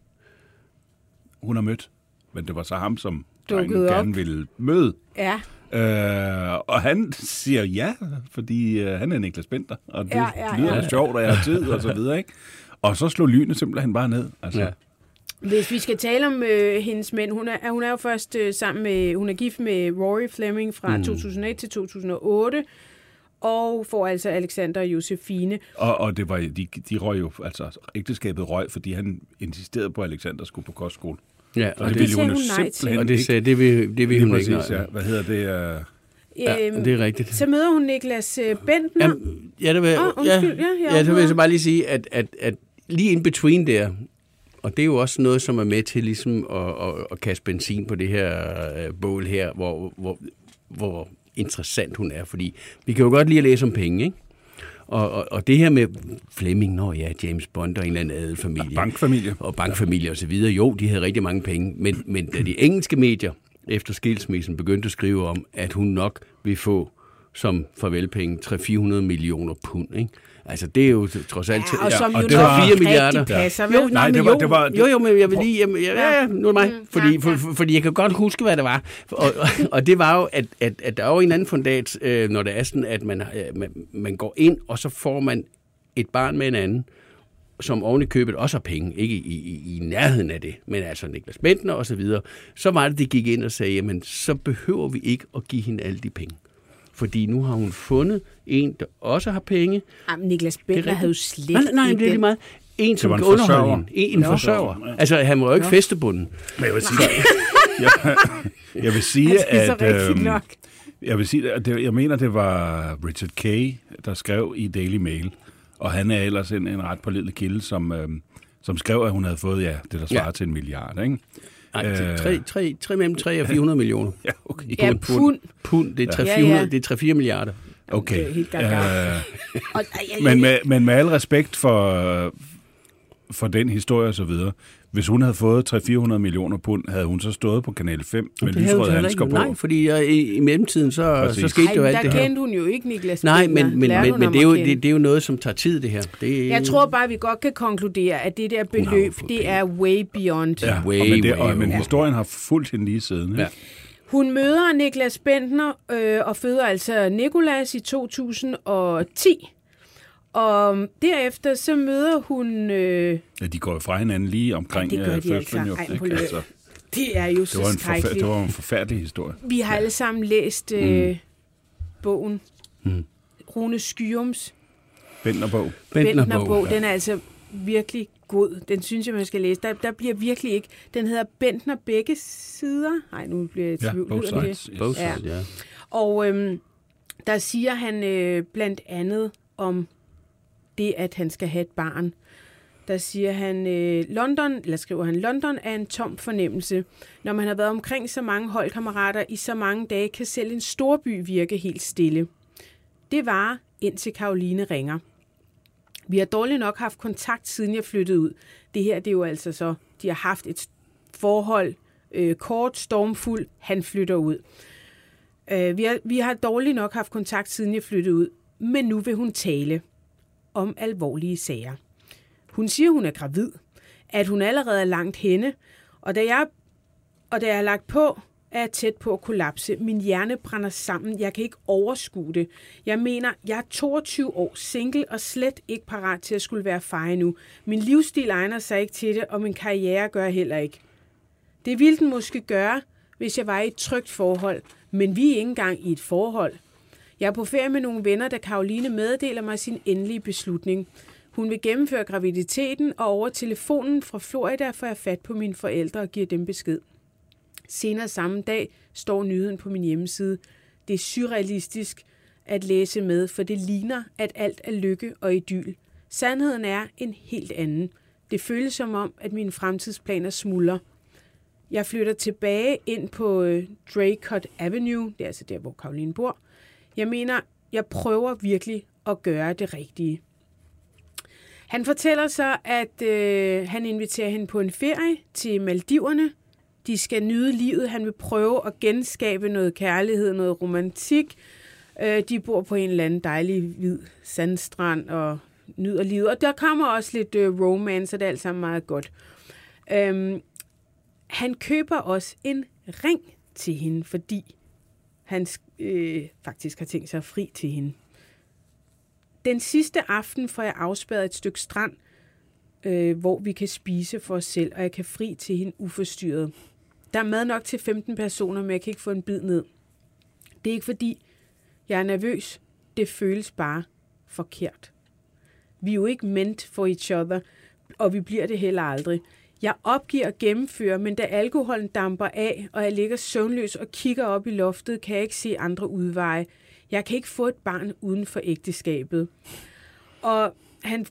hun har mødt. Men det var så ham, som drengen gerne vil møde. Ja, Øh, og han siger ja, fordi øh, han er Niklas Bender, og det Ja, ja, lyder ja. sjovt, og jeg har tid, og så videre, ikke? Og så slår lynet simpelthen bare ned. Altså, ja. Hvis vi skal tale om øh, hendes mænd, hun er, hun er jo først øh, sammen med, hun er gift med Rory Fleming fra mm. 2001 til 2008, og får altså Alexander og Josefine. Og, og det var, de, de røg jo, altså ægteskabet røg, fordi han insisterede på, at Alexander skulle på kostskole. Ja, Og, og, det, det, ville hun jo hun nej til. simpelthen og det, ikke. sagde, det vil, det vil hun ikke. præcis, nej. ja. Hvad hedder det? Uh, Ja, Øhm, det er rigtigt. Så møder hun Niklas øh, Bentner. Jamen, ja, det vil, Åh, undskyld, ja, jeg ja, det vil jeg så bare lige sige, at, at, at lige in between der, og det er jo også noget, som er med til ligesom at, at, at kaste benzin på det her øh, bål her, hvor, hvor, hvor interessant hun er, fordi vi kan jo godt lide at læse om penge, ikke? Og, og, og det her med Fleming, når ja, James Bond og en eller anden adelfamilie. bankfamilie. Og bankfamilie og så videre. Jo, de havde rigtig mange penge, men, men da de engelske medier efter skilsmissen begyndte at skrive om, at hun nok vil få som farvelpenge 300-400 millioner pund, ikke? Altså, det er jo trods alt... Ja, og som og jo det var- ikke 4 rigtig milliarder. passer, Jo, nej, Nej, det var- jo, det var- jo, jo, men jeg vil lige... Jamen, ja, ja, ja, nu er det mig. Mm, Fordi, ja, for, ja. for, fordi jeg kan godt huske, hvad det var. Og, og, og det var jo, at, at, at der er jo en anden fundat, øh, når det er sådan, at man, øh, man, man går ind, og så får man et barn med en anden, som oven i købet også har penge, ikke i, i, i nærheden af det, men altså Niklas Bentner og så videre, så var det, de gik ind og sagde, jamen så behøver vi ikke at give hende alle de penge. Fordi nu har hun fundet en, der også har penge. Jamen, Niklas rigtigt. havde jo slet Nej, nej, ikke det er meget. En, som kan underholde hende. En, en forsørger. Altså, han var jo ikke festebunden. Men jeg vil sige, (laughs) jeg, jeg vil sige at... øhm, nok. Jeg vil sige, at det, jeg mener, det var Richard Kay, der skrev i Daily Mail, og han er ellers en, en ret pålidelig kilde, som, øhm, som skrev, at hun havde fået, ja, det der svarer ja. til en milliard, ikke? Nej, Øh. tre, tre, tre mellem 3 og 400 (laughs) millioner. Ja, okay. Ja, pund. Pund, det er 3 Ja, 400, ja. det er 3-4 milliarder. Okay. Det er helt gaga. Øh, Og, ja, men, med, men med al respekt for, for den historie og så videre, hvis hun havde fået 300-400 millioner pund, havde hun så stået på Kanal 5 med lysrøde så handsker på? ikke. Nej, fordi uh, i, i mellemtiden, så, Præcis. så skete Ej, jo alt der det her. kendte hun jo ikke Niklas Nej, men, men, Lærte men, men det, er jo, det, det er jo noget, som tager tid, det her. Det er, Jeg tror bare, vi godt kan konkludere, at det der beløb, det er way beyond. Ja, Way, og men, det, way og, men historien har fulgt hende lige siden. Ikke? Ja. Hun møder Niklas Bentner øh, og føder altså Nikolas i 2010. Og derefter så møder hun... Øh, Ja, de går jo fra hinanden lige omkring Ja, det gør de altså. Ej, Altså, det er jo det, så var en skrækkeligt. det var en forfærdelig historie. Vi har alle sammen læst øh, bogen. Rune Skyums Bentnerbog. Bentner-bog. Bentner-bog. Den er altså virkelig god. Den synes jeg, man skal læse. Der, der bliver virkelig ikke... Den hedder Bentner begge sider. Nej, nu bliver jeg i Ja, tvivl. both den det? sides. Both Ja. sides, ja. Og øhm, der siger han øh, blandt andet om det, at han skal have et barn. Der siger han, øh, London, eller skriver han, London er en tom fornemmelse. Når man har været omkring så mange holdkammerater i så mange dage, kan selv en storby virke helt stille. Det var indtil Karoline ringer. Vi har dårligt nok haft kontakt, siden jeg flyttede ud. Det her, det er jo altså så, de har haft et forhold, øh, kort, stormfuld, han flytter ud. Øh, vi, har, vi har dårligt nok haft kontakt, siden jeg flyttede ud, men nu vil hun tale om alvorlige sager. Hun siger, hun er gravid, at hun allerede er langt henne, og da jeg, og da jeg er lagt på, er jeg tæt på at kollapse. Min hjerne brænder sammen. Jeg kan ikke overskue det. Jeg mener, jeg er 22 år single og slet ikke parat til at skulle være far nu. Min livsstil egner sig ikke til det, og min karriere gør heller ikke. Det ville den måske gøre, hvis jeg var i et trygt forhold, men vi er ikke engang i et forhold. Jeg er på ferie med nogle venner, da Karoline meddeler mig sin endelige beslutning. Hun vil gennemføre graviditeten, og over telefonen fra Florida får jeg fat på mine forældre og giver dem besked. Senere samme dag står nyheden på min hjemmeside. Det er surrealistisk at læse med, for det ligner, at alt er lykke og idyl. Sandheden er en helt anden. Det føles som om, at mine fremtidsplaner smuldrer. Jeg flytter tilbage ind på øh, Draycott Avenue, det er altså der, hvor Karoline bor. Jeg mener, jeg prøver virkelig at gøre det rigtige. Han fortæller så, at øh, han inviterer hende på en ferie til Maldiverne. De skal nyde livet. Han vil prøve at genskabe noget kærlighed, noget romantik. Øh, de bor på en eller anden dejlig hvid sandstrand og nyder livet. Og der kommer også lidt øh, romance, og det er alt sammen meget godt. Øhm, han køber også en ring til hende, fordi han øh, faktisk har tænkt sig fri til hende. Den sidste aften får jeg afspærret et stykke strand, øh, hvor vi kan spise for os selv, og jeg kan fri til hende uforstyrret. Der er mad nok til 15 personer, men jeg kan ikke få en bid ned. Det er ikke fordi, jeg er nervøs. Det føles bare forkert. Vi er jo ikke meant for each other, og vi bliver det heller aldrig. Jeg opgiver at gennemføre, men da alkoholen damper af, og jeg ligger søvnløs og kigger op i loftet, kan jeg ikke se andre udveje. Jeg kan ikke få et barn uden for ægteskabet. Og han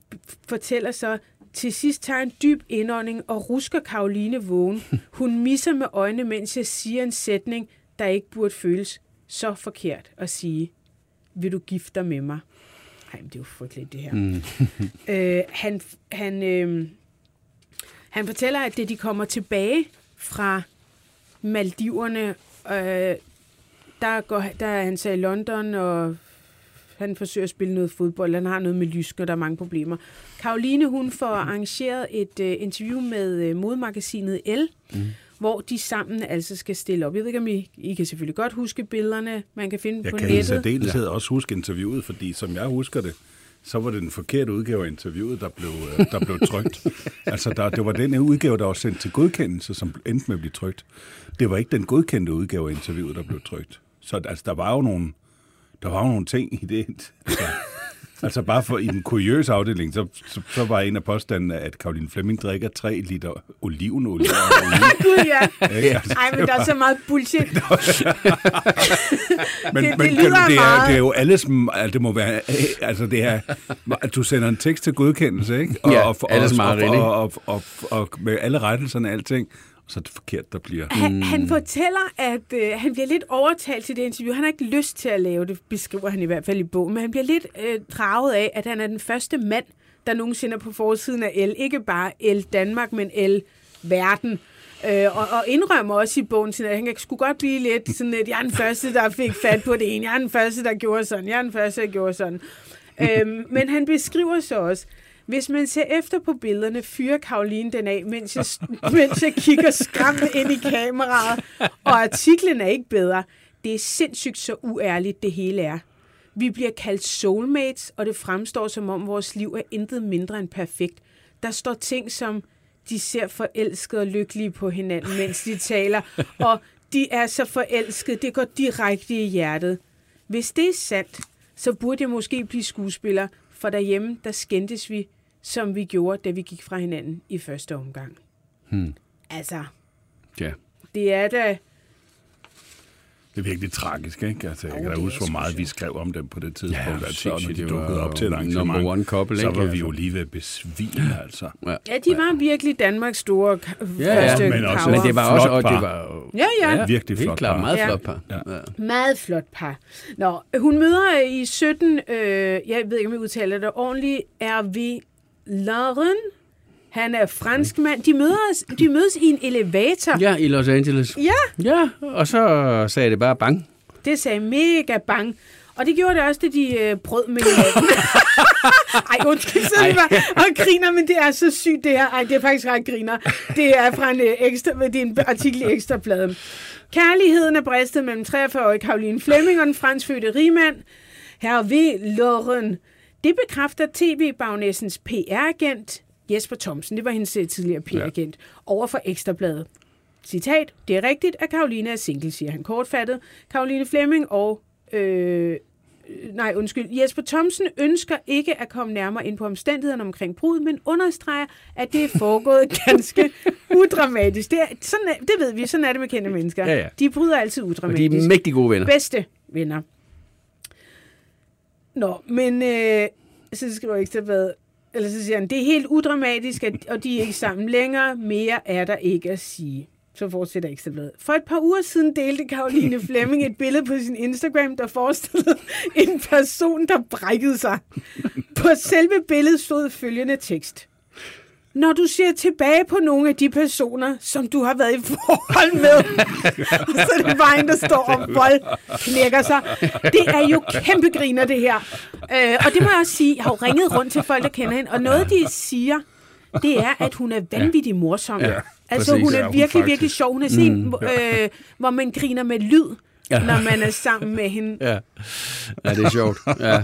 fortæller så, til sidst tager en dyb indånding og rusker Karoline vågen. (laughs) Hun misser med øjnene, mens jeg siger en sætning, der ikke burde føles så forkert at sige. Vil du gifte dig med mig? Nej, men det er jo frygteligt, det her. Mm. (laughs) øh, han, han, øh, han fortæller, at det de kommer tilbage fra Maldiverne, øh, der, går, der er han så i London, og han forsøger at spille noget fodbold. Han har noget med lysk, og der er mange problemer. Karoline, hun får arrangeret et uh, interview med uh, modmagasinet L, mm. hvor de sammen altså skal stille op. Jeg ved ikke, om I, I kan selvfølgelig godt huske billederne, man kan finde jeg på kan nettet. Jeg kan i særdeleshed også huske interviewet, fordi som jeg husker det, så var det den forkerte udgave af interviewet, der blev, øh, der blev trygt. (laughs) altså, der, det var den udgave, der var sendt til godkendelse, som endte med at blive trygt. Det var ikke den godkendte udgave af interviewet, der blev trygt. Så altså, der var jo nogle, der var jo nogle ting i det. Altså, altså bare for i den kuriøse afdeling, så, så, så var en af påstandene, at Karoline Flemming drikker 3 liter olivenolie. (laughs) Gud, ja. Ej, men der er så meget bullshit. (laughs) (laughs) men, det, men det, det, det, er, det er jo alles, altså, det må være, altså det er, at du sender en tekst til godkendelse, ikke? Og, ja, og, og, og, og, og, og, og, med alle rettelserne og alting, så er det forkert, der bliver. Han, mm. han fortæller, at øh, han bliver lidt overtalt til det interview. Han har ikke lyst til at lave det, beskriver han i hvert fald i bogen, men han bliver lidt øh, draget af, at han er den første mand, der nogensinde er på forsiden af El. Ikke bare El Danmark, men El Verden. Øh, og, og indrømmer også i bogen, at han skulle godt blive lidt sådan, at jeg er den første, der fik fat på det ene. Jeg er den første, der gjorde sådan. Jeg er den første, der gjorde sådan. (laughs) øh, men han beskriver så også, hvis man ser efter på billederne, fyrer Karoline den af, mens jeg, (laughs) mens jeg kigger skræmt ind i kameraet. Og artiklen er ikke bedre. Det er sindssygt så uærligt, det hele er. Vi bliver kaldt soulmates, og det fremstår som om vores liv er intet mindre end perfekt. Der står ting som, de ser forelskede og lykkelige på hinanden, mens de taler, og de er så forelskede, det går direkte i hjertet. Hvis det er sandt, så burde jeg måske blive skuespiller, for derhjemme, der skændtes vi som vi gjorde, da vi gik fra hinanden i første omgang. Hmm. Altså, ja. det er da... Det er virkelig tragisk, ikke? Altså, jeg oh, kan da huske, hvor meget vi skrev om dem på det tidspunkt. Ja, altså, når de dukkede op til et arrangement, one couple, så ikke? var vi jo lige ved at besvime, (clears throat) altså. Ja, de var virkelig Danmarks store ja, ja, første men, også, power. Men det var også... Og det var, Ja, ja. Ja, virkelig flot klart par. meget Ja. flot par. Ja. Ja. Meget flot par. Nå, hun møder i 17, øh, jeg ved ikke, om jeg udtaler det ordentligt, R.V. Lauren. Han er fransk mand. De mødes, de mødes i en elevator. ja, i Los Angeles. Ja, Ja, og så sagde det bare bang. det sagde mega bang. Og det gjorde det også, da de øh, brød med hinanden. (laughs) Ej, undskyld, så det var, og griner, men det er så sygt, det her. Ej, det er faktisk ret griner. Det er fra en, øh, ekstra, det er en artikel i Ekstrabladet. Kærligheden er bristet mellem 43-årige Karoline Flemming og den franskfødte rigmand, herr V. Lauren. Det bekræfter tv-bagnæssens PR-agent Jesper Thomsen, det var hendes øh, tidligere PR-agent, over for Ekstrabladet. Citat, det er rigtigt, at Karoline er single, siger han kortfattet. Karoline Flemming og øh, nej, undskyld, Jesper Thomsen ønsker ikke at komme nærmere ind på omstændighederne omkring brud, men understreger, at det er foregået (laughs) ganske udramatisk. Det, er, sådan er, det ved vi, sådan er det med kendte mennesker. Ja, ja. De bryder altid Og de udramatisk. er mægtig gode venner. Bedste venner. Nå, men øh, så skriver Ekstrabladet, eller så siger han, det er helt udramatisk, at, og de er ikke sammen længere. Mere er der ikke at sige. Så fortsætter Ekstrabladet. For et par uger siden delte Karoline (laughs) Flemming et billede på sin Instagram, der forestillede en person, der brækkede sig. På selve billedet stod følgende tekst. Når du ser tilbage på nogle af de personer, som du har været i forhold med, (laughs) så er det bare en, der står og vold knækker sig. Det er jo kæmpe griner, det her. Øh, og det må jeg også sige, jeg har jo ringet rundt til folk, der kender hende, og noget, de siger, det er, at hun er vanvittig morsom. Ja, altså, præcis. hun Ja, er hun virkelig, virkelig sjov. Hun er sådan en, øh, hvor man griner med lyd, Ja. når man er sammen med hende. Ja. ja, det er sjovt. Ja.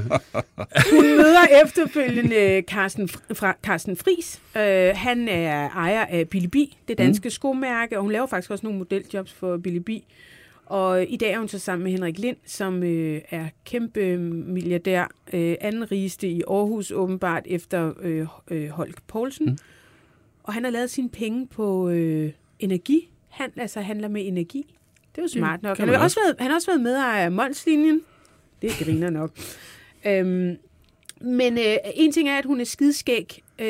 Hun møder efterfølgende Carsten, fra Carsten Fris. Øh, han er ejer af Billy B, det danske mm. skomærke, og hun laver faktisk også nogle modeljobs for Billy B. Og i dag er hun så sammen med Henrik Lind, som øh, er kæmpe milliardær, øh, anden rigeste i Aarhus åbenbart efter øh, øh, Holk Poulsen. Mm. Og han har lavet sine penge på øh, energi. Han altså handler med energi. Det er jo smart nok. Han har, også været, han har også været med af Molslinjen. Det griner nok. øhm, men øh, en ting er, at hun er skidskæg. Øh,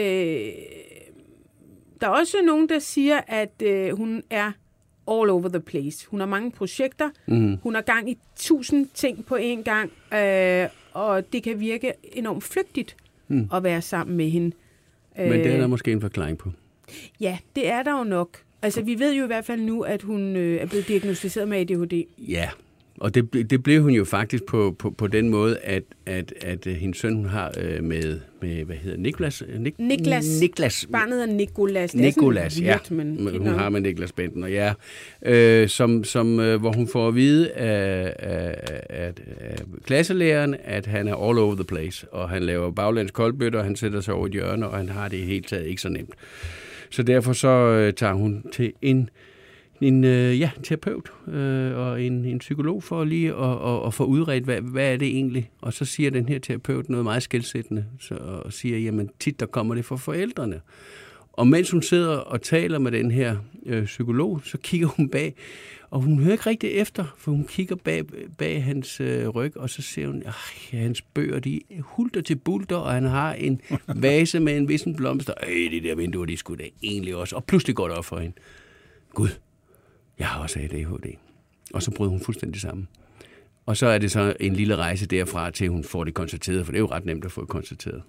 der er også nogen, der siger, at øh, hun er all over the place. Hun har mange projekter. Mm. Hun har gang i tusind ting på én gang. Øh, og det kan virke enormt flygtigt mm. at være sammen med hende. Men det er Øh, der måske en forklaring på. Ja, det er der jo nok. Altså, vi ved jo i hvert fald nu, at hun øh, er blevet diagnosticeret med ADHD. Ja, og det, det blev hun jo faktisk på, på, på den måde, at, at, at øh, hendes søn hun har øh, med, med, hvad hedder Niklas? Øh, Nik- Niklas. Niklas. Barnet hedder Nikolas. Det er Nikolas, ja. weird, men, hun har med Niklas Benten, og ja. Øh, som, som, øh, hvor hun får at vide af, af, af, af klasselæreren, at han er all over the place, og han laver baglands koldbøtter, og han sætter sig over et hjørne, og han har det i hele taget ikke så nemt. Så derfor så øh, tager hun til en en øh, ja, terapeut øh, og en, en psykolog for lige at, og, og få udredt, hvad, hvad er det egentlig? Og så siger den her terapeut noget meget skældsættende, så, og siger, jamen tit der kommer det fra forældrene. Og mens hun sidder og taler med den her øh, psykolog, så kigger hun bag, og hun hører ikke rigtig efter, for hun kigger bag, bag hans øh, ryg, og så ser hun, at hans bøger, de hulter til bulter, og han har en (laughs) vase med en vissen blomster. Øh, de der vinduer, de skulle da egentlig også. Og pludselig går det op for hende. Gud, jeg har også ADHD. Og så bryder hun fuldstændig sammen. Og så er det så en lille rejse derfra til, hun får det konstateret, for det er jo ret nemt at få det konstateret.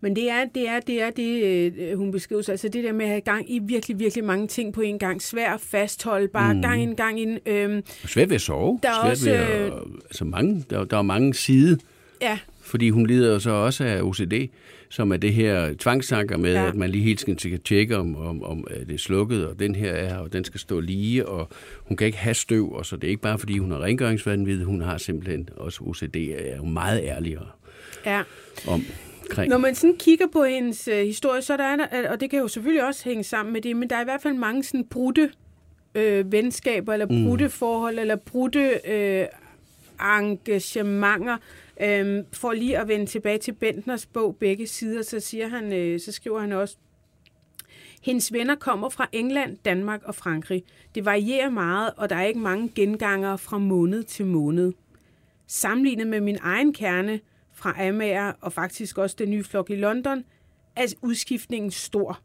Men det er det, er, det, er det øh, hun beskriver sig. Altså det der med at have gang i virkelig, virkelig mange ting på en gang. Svær at fastholde, bare mm. gang ind, gang ind. Øhm, svært ved at sove. Der er svært også, ved at, altså mange, der, der er mange side, ja, fordi hun lider jo så også af OCD, som er det her tvangstanker med, Ja. at man lige helt skal tjekke, om, om, om er det er slukket, og den her er og den skal stå lige, og hun kan ikke have støv, og så det er ikke bare, fordi hun har rengøringsvanvid, hun har simpelthen også OCD, er jo meget ærligere ja. Omkring. Når man sådan kigger på hendes øh, historie, så er der, og det kan jo selvfølgelig også hænge sammen med det, men der er i hvert fald mange sådan brudte øh, venskaber, eller brudte mm. forhold, eller brudte øh, engagementer. Øh, for lige at vende tilbage til Bentners bog, begge sider, så, siger han, øh, så skriver han også, hendes venner kommer fra England, Danmark og Frankrig. Det varierer meget, og der er ikke mange gengangere fra måned til måned. Sammenlignet med min egen kerne fra Amager og faktisk også den nye flok i London, er udskiftningen stor.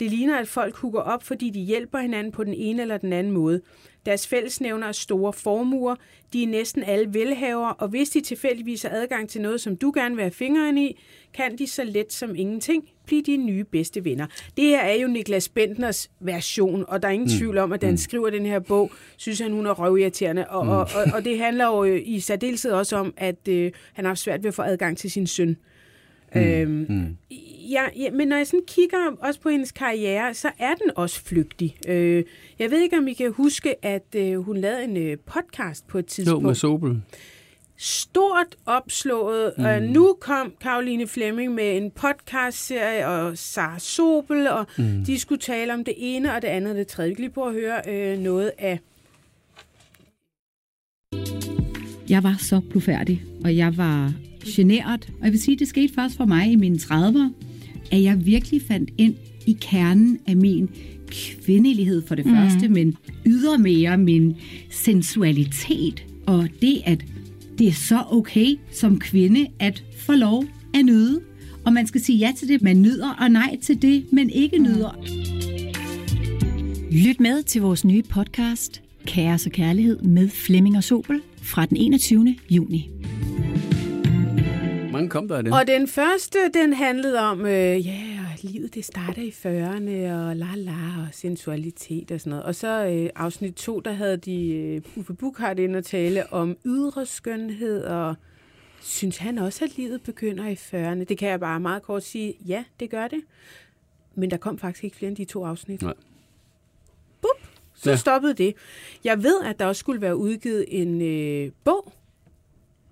Det ligner, at folk hugger op, fordi de hjælper hinanden på den ene eller den anden måde. Deres fællesnævner er store formuer, de er næsten alle velhavere, og hvis de tilfældigvis har adgang til noget, som du gerne vil have fingeren i, kan de så let som ingenting blive dine nye bedste venner. Det her er jo Niklas Bentners version, og der er ingen mm. tvivl om, at da han skriver den her bog, synes han, hun er røvirriterende, og, mm. og, og, og det handler jo i særdeleshed også om, at øh, han har haft svært ved at få adgang til sin søn. Mm. Øhm, mm. Ja, ja, men når jeg sådan kigger også på hendes karriere, så er den også flygtig. Øh, jeg ved ikke, om I kan huske, at øh, hun lavede en øh, podcast på et Jo, tidspunkt. med Sobel. Stort opslået. Mm. Og nu kom Karoline Flemming med en podcastserie, og Sara Sobel, og mm. de skulle tale om det ene og det andet og det tredje. Vi kan lige prøve at høre øh, noget af Jeg var så blufærdig, og jeg var generet. Og jeg vil sige, det skete først for mig i mine 30'er, at jeg virkelig fandt ind i kernen af min kvindelighed for det mm. første, men ydermere min sensualitet. Og det, at det er så okay som kvinde at få lov at nyde. Og man skal sige ja til det, man nyder, og nej til det, man ikke nyder. Lyt med til vores nye podcast, Kaos og Kærlighed med Flemming og Sobel fra den 21. juni. Mange kom der af det. Og den første, den handlede om, øh, ja, livet det starter i 40'erne, og la la, og sensualitet og sådan noget. Og så øh, afsnit 2, der havde de øh, Uffe Buchhardt ind og tale om ydre skønhed og synes han også, at livet begynder i 40'erne? Det kan jeg bare meget kort sige, ja, det gør det. Men der kom faktisk ikke flere end de to afsnit. Nej. Bup, så ja. stoppede det. Jeg ved, at der også skulle være udgivet en øh, bog,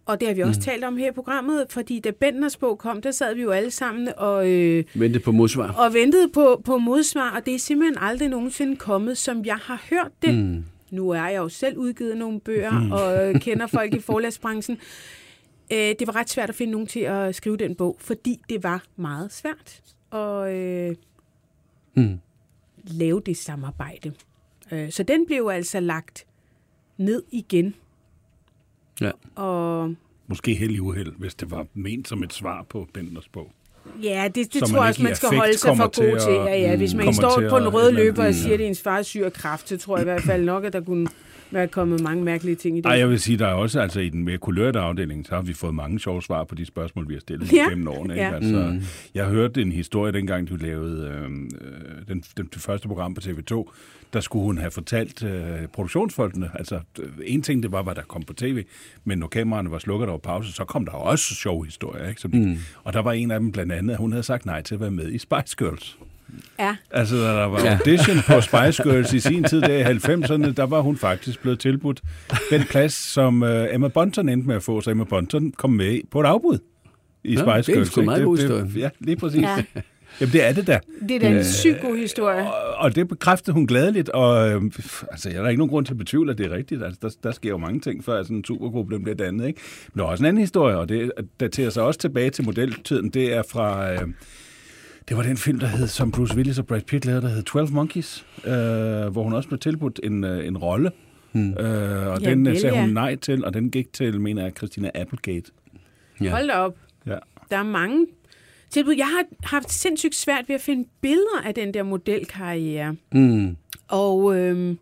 og det har vi også mm. talt om her i programmet, fordi da Bentners bog kom, der sad vi jo alle sammen og, øh, Vente på modsvar. og ventede på, på modsvar, og det er simpelthen aldrig nogensinde kommet, som jeg har hørt det. Mm. Nu er jeg jo selv udgivet nogle bøger, mm. og øh, (laughs) kender folk i forlagsbranchen. Øh, det var ret svært at finde nogen til at skrive den bog, fordi det var meget svært at øh, Mm. lave det samarbejde. Øh, så den blev altså lagt ned igen. Ja. Og Måske held i uheld, hvis det var ment som et svar på Benders bog. ja, det, det tror man jeg også, man skal holde sig kommer for til god til. at- Ja, ja. Hvis man står på den at- røde et eller løber og siger, at ens far er syg af kraft, så tror jeg i hvert fald nok, at der kunne være kommet mange mærkelige ting i det. Ej, jeg vil sige, der er også, altså i den mere kulørte afdeling, så har vi fået mange sjove svar på de spørgsmål, vi har stillet Ja. gennem årene. Ikke? Ja. Altså, Mm. Jeg hørte en historie, dengang du lavede øh, øh, den, den, det første program på TV2, der skulle hun have fortalt øh, produktionsfolkene, altså øh, en ting det var, hvad der kom på tv, men når kameraerne var slukket var pause, så kom der også sjove historier. Ikke? Som de, Mm. Og der var en af dem blandt andet, at hun havde sagt nej til at være med i Spice Girls. Ja. Altså, da der var Ja. audition på (laughs) Spice Girls i sin tid, der i 90'erne, der var hun faktisk blevet tilbudt den plads, som uh, Emma Bunton endte med at få, så Emma Bunton kom med på et afbud i Nå, Spice det er Girls. sgu en meget god det, historie. Ja, lige præcis. Ja. Ja. Jamen, det er det da. Det er da en sygt god historie. Og, og det bekræftede hun gladeligt, og øh, altså, jeg har ikke nogen grund til at betvivle, at det er rigtigt. Altså, der, der sker jo mange ting, før sådan en supergruppe bliver dannet. Ikke? Men der er også en anden historie, og det daterer sig også tilbage til modeltiden. Det er fra... Øh, det var den film, der hed, som Bruce Willis og Brad Pitt lavede, der hed 12 Monkeys, øh, hvor hun også blev tilbudt en, øh, en rolle. Hmm. Øh, og Ja, den øh, vel, sagde hun ja. nej til, og den gik til, mener jeg, Christina Applegate. Ja. Hold da op. Ja. Der er mange tilbud. Jeg har haft sindssygt svært ved at finde billeder af den der modelkarriere. Mm. Og øhm,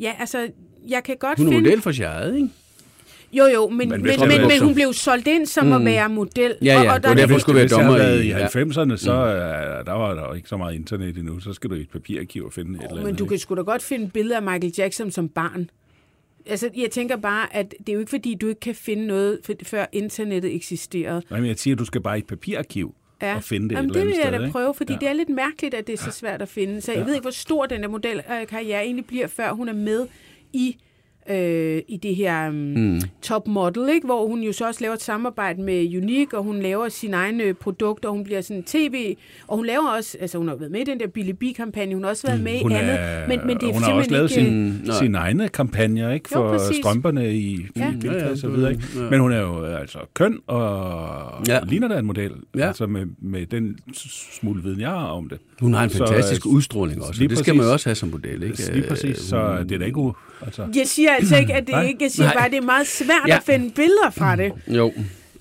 ja, altså, jeg kan godt Hun er finde... model for Shard, ikke? Jo, jo, men, Men men, men, hun blev solgt ind som mm. at være model. Ja, ja, og, og det der, derfor, hun skulle være jeg dommer i- i ja. 90'erne, så øh, der var der jo ikke så meget internet endnu. Så skal du i et papirarkiv og finde et eller andet. men du kan sgu da godt finde billeder af Michael Jackson som barn. Altså, jeg tænker bare, at det er jo ikke fordi, du ikke kan finde noget, før internettet eksisterede. Nej, men jeg siger, at du skal bare i et papirarkiv Ja. og finde det Jamen, et det eller vil andet jeg sted. da ikke? prøve, fordi Ja. ja. det er lidt mærkeligt, at det er så svært at finde. Så jeg Ja. ved ikke, hvor stor den der modelkarriere egentlig bliver, før hun er med i øh, i det her um, mm. top model, ikke? hvor hun jo så også laver et samarbejde med Unique, og hun laver sine egne produkter, og hun bliver sådan tv, og hun laver også, altså hun har været med i den der Billy B-kampagne, hun har også været med Hun i andet, er, men, men det er hun har også lavet simpelthen sin, ikke... nej. sine egne kampagner ikke, Jo, for præcis. strømperne i Ja. ja. Bilka Ja, ja, og så videre. Ikke? ja. Men hun er jo øh, altså køn og Ja. ligner da en model, Ja. altså med, med den smule viden, jeg har om det. Hun har en Så, fantastisk øh, udstråling også. lige Det skal man præcis. jo også have som model, ikke? Lige præcis, så det er da ikke. Altså, Jeg siger altså ikke, at det ikke... Jeg siger Nej. bare, at det er meget svært Ja. at finde billeder fra det. Jo.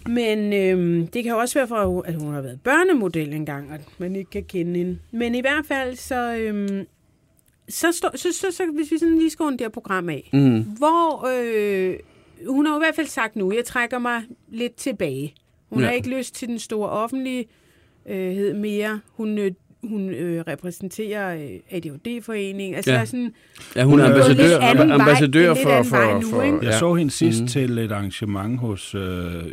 Men øhm, det kan jo også være fra, at hun har været børnemodel engang, og man ikke kan kende hende. Men i hvert fald, så, øhm, så, stå, så, så, så hvis vi sådan lige skal runde det her program af, Mm. hvor øh, hun har jo i hvert fald sagt nu, jeg trækker mig lidt tilbage. Hun Ja. har ikke lyst til den store offentlighed mere. Hun, øh, hun øh, repræsenterer øh, ADHD-foreningen. Altså, Ja. ja. er sådan, Ja, hun er Hun er ambassadør, lidt anden vej, ambassadør for... anden for, vej nu, for ikke? Jeg ja. så hende sidst Mhm. mm. til et arrangement hos øh,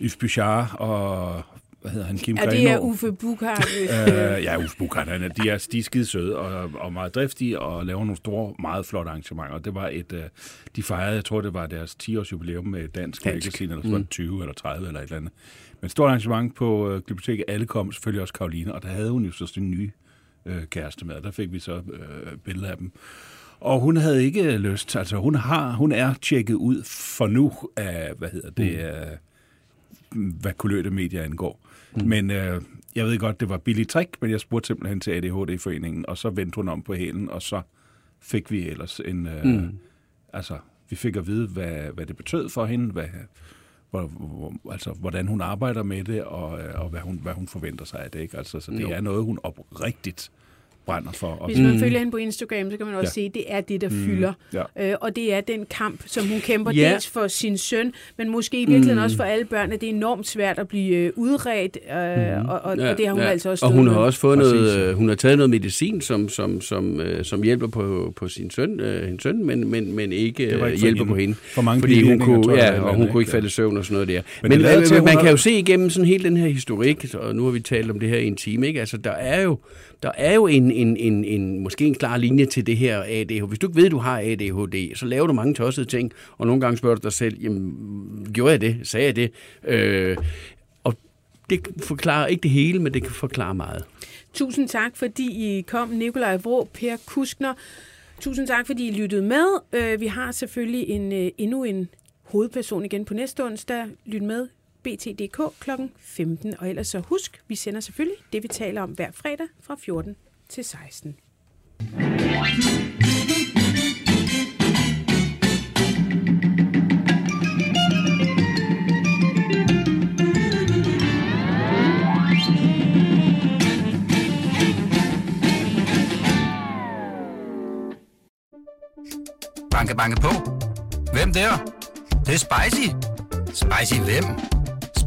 Yves Bichard og hvad hedder han, Kim er det er Grenaa. Uffe Buchard. (laughs) hvis, Øh, ja, Uffe Buchard, han er, de, er, de er skide søde og, og meget driftige og laver nogle store, meget flotte arrangementer. Det var et, øh, de fejrede, jeg tror det var deres 10-års jubilæum med Dansk, Dansk. Magasin, eller det 20 eller 30 eller et eller andet. Men stort arrangement på øh, biblioteket, alle kom, selvfølgelig også Karoline, og der havde hun jo så sin nye øh, kæreste med, der fik vi så øh, billeder af dem. Og hun havde ikke lyst, altså hun har, hun er tjekket ud for nu af, hvad hedder det, mm. hvad kulørte medier angår. Mm. Men øh, jeg ved godt, det var billigt trick, men jeg spurgte simpelthen til ADHD-foreningen, og så vendte hun om på hælen, og så fik vi ellers en... Øh, mm. Altså, vi fik at vide, hvad, hvad det betød for hende, hvad, hvor, hvor, altså, hvordan hun arbejder med det, og, øh, og hvad, hun, hvad hun forventer sig af det. Ikke? Altså, så det jo. er noget, hun oprigtigt brænder for. Hvis man mm. følger hende på Instagram, så kan man også ja. se, at det er det, der mm. fylder. Ja. Øh, og det er den kamp, som hun kæmper ja. dels for sin søn, men måske i virkeligheden mm. også for alle børn, at det er enormt svært at blive øh, udredt, øh, mm. og, og, ja. og det har hun ja. altså også Og hun har med. også fået noget, øh, hun har taget noget medicin, som, som, som, øh, som hjælper på, på sin søn, øh, hendes søn men, men, men ikke, ikke øh, hjælper på hende. For mange fordi hun kunne, ja, og hun kunne ikke falde i søvn og sådan noget der. Men, men det, man kan jo se igennem sådan hele den her historik, og nu har vi talt om det her i en time, ikke? Altså, der er jo der er jo en, en, en, en, måske en klar linje til det her ADHD. Hvis du ikke ved, at du har ADHD, så laver du mange tossede ting, og nogle gange spørger du dig selv, jamen, gjorde jeg det? Sagde jeg det? Øh, og det forklarer ikke det hele, men det kan forklare meget. Tusind tak, fordi I kom, Nikolaj Vrå, Per Kuskner. Tusind tak, fordi I lyttede med. Øh, vi har selvfølgelig en, øh, endnu en hovedperson igen på næste onsdag. Lyt med BT.dk kl. 15. Og ellers så husk, vi sender selvfølgelig det, vi taler om hver fredag fra 14 til 16. Banke, banke på. Hvem der? Det, det er spicy. Spicy hvem?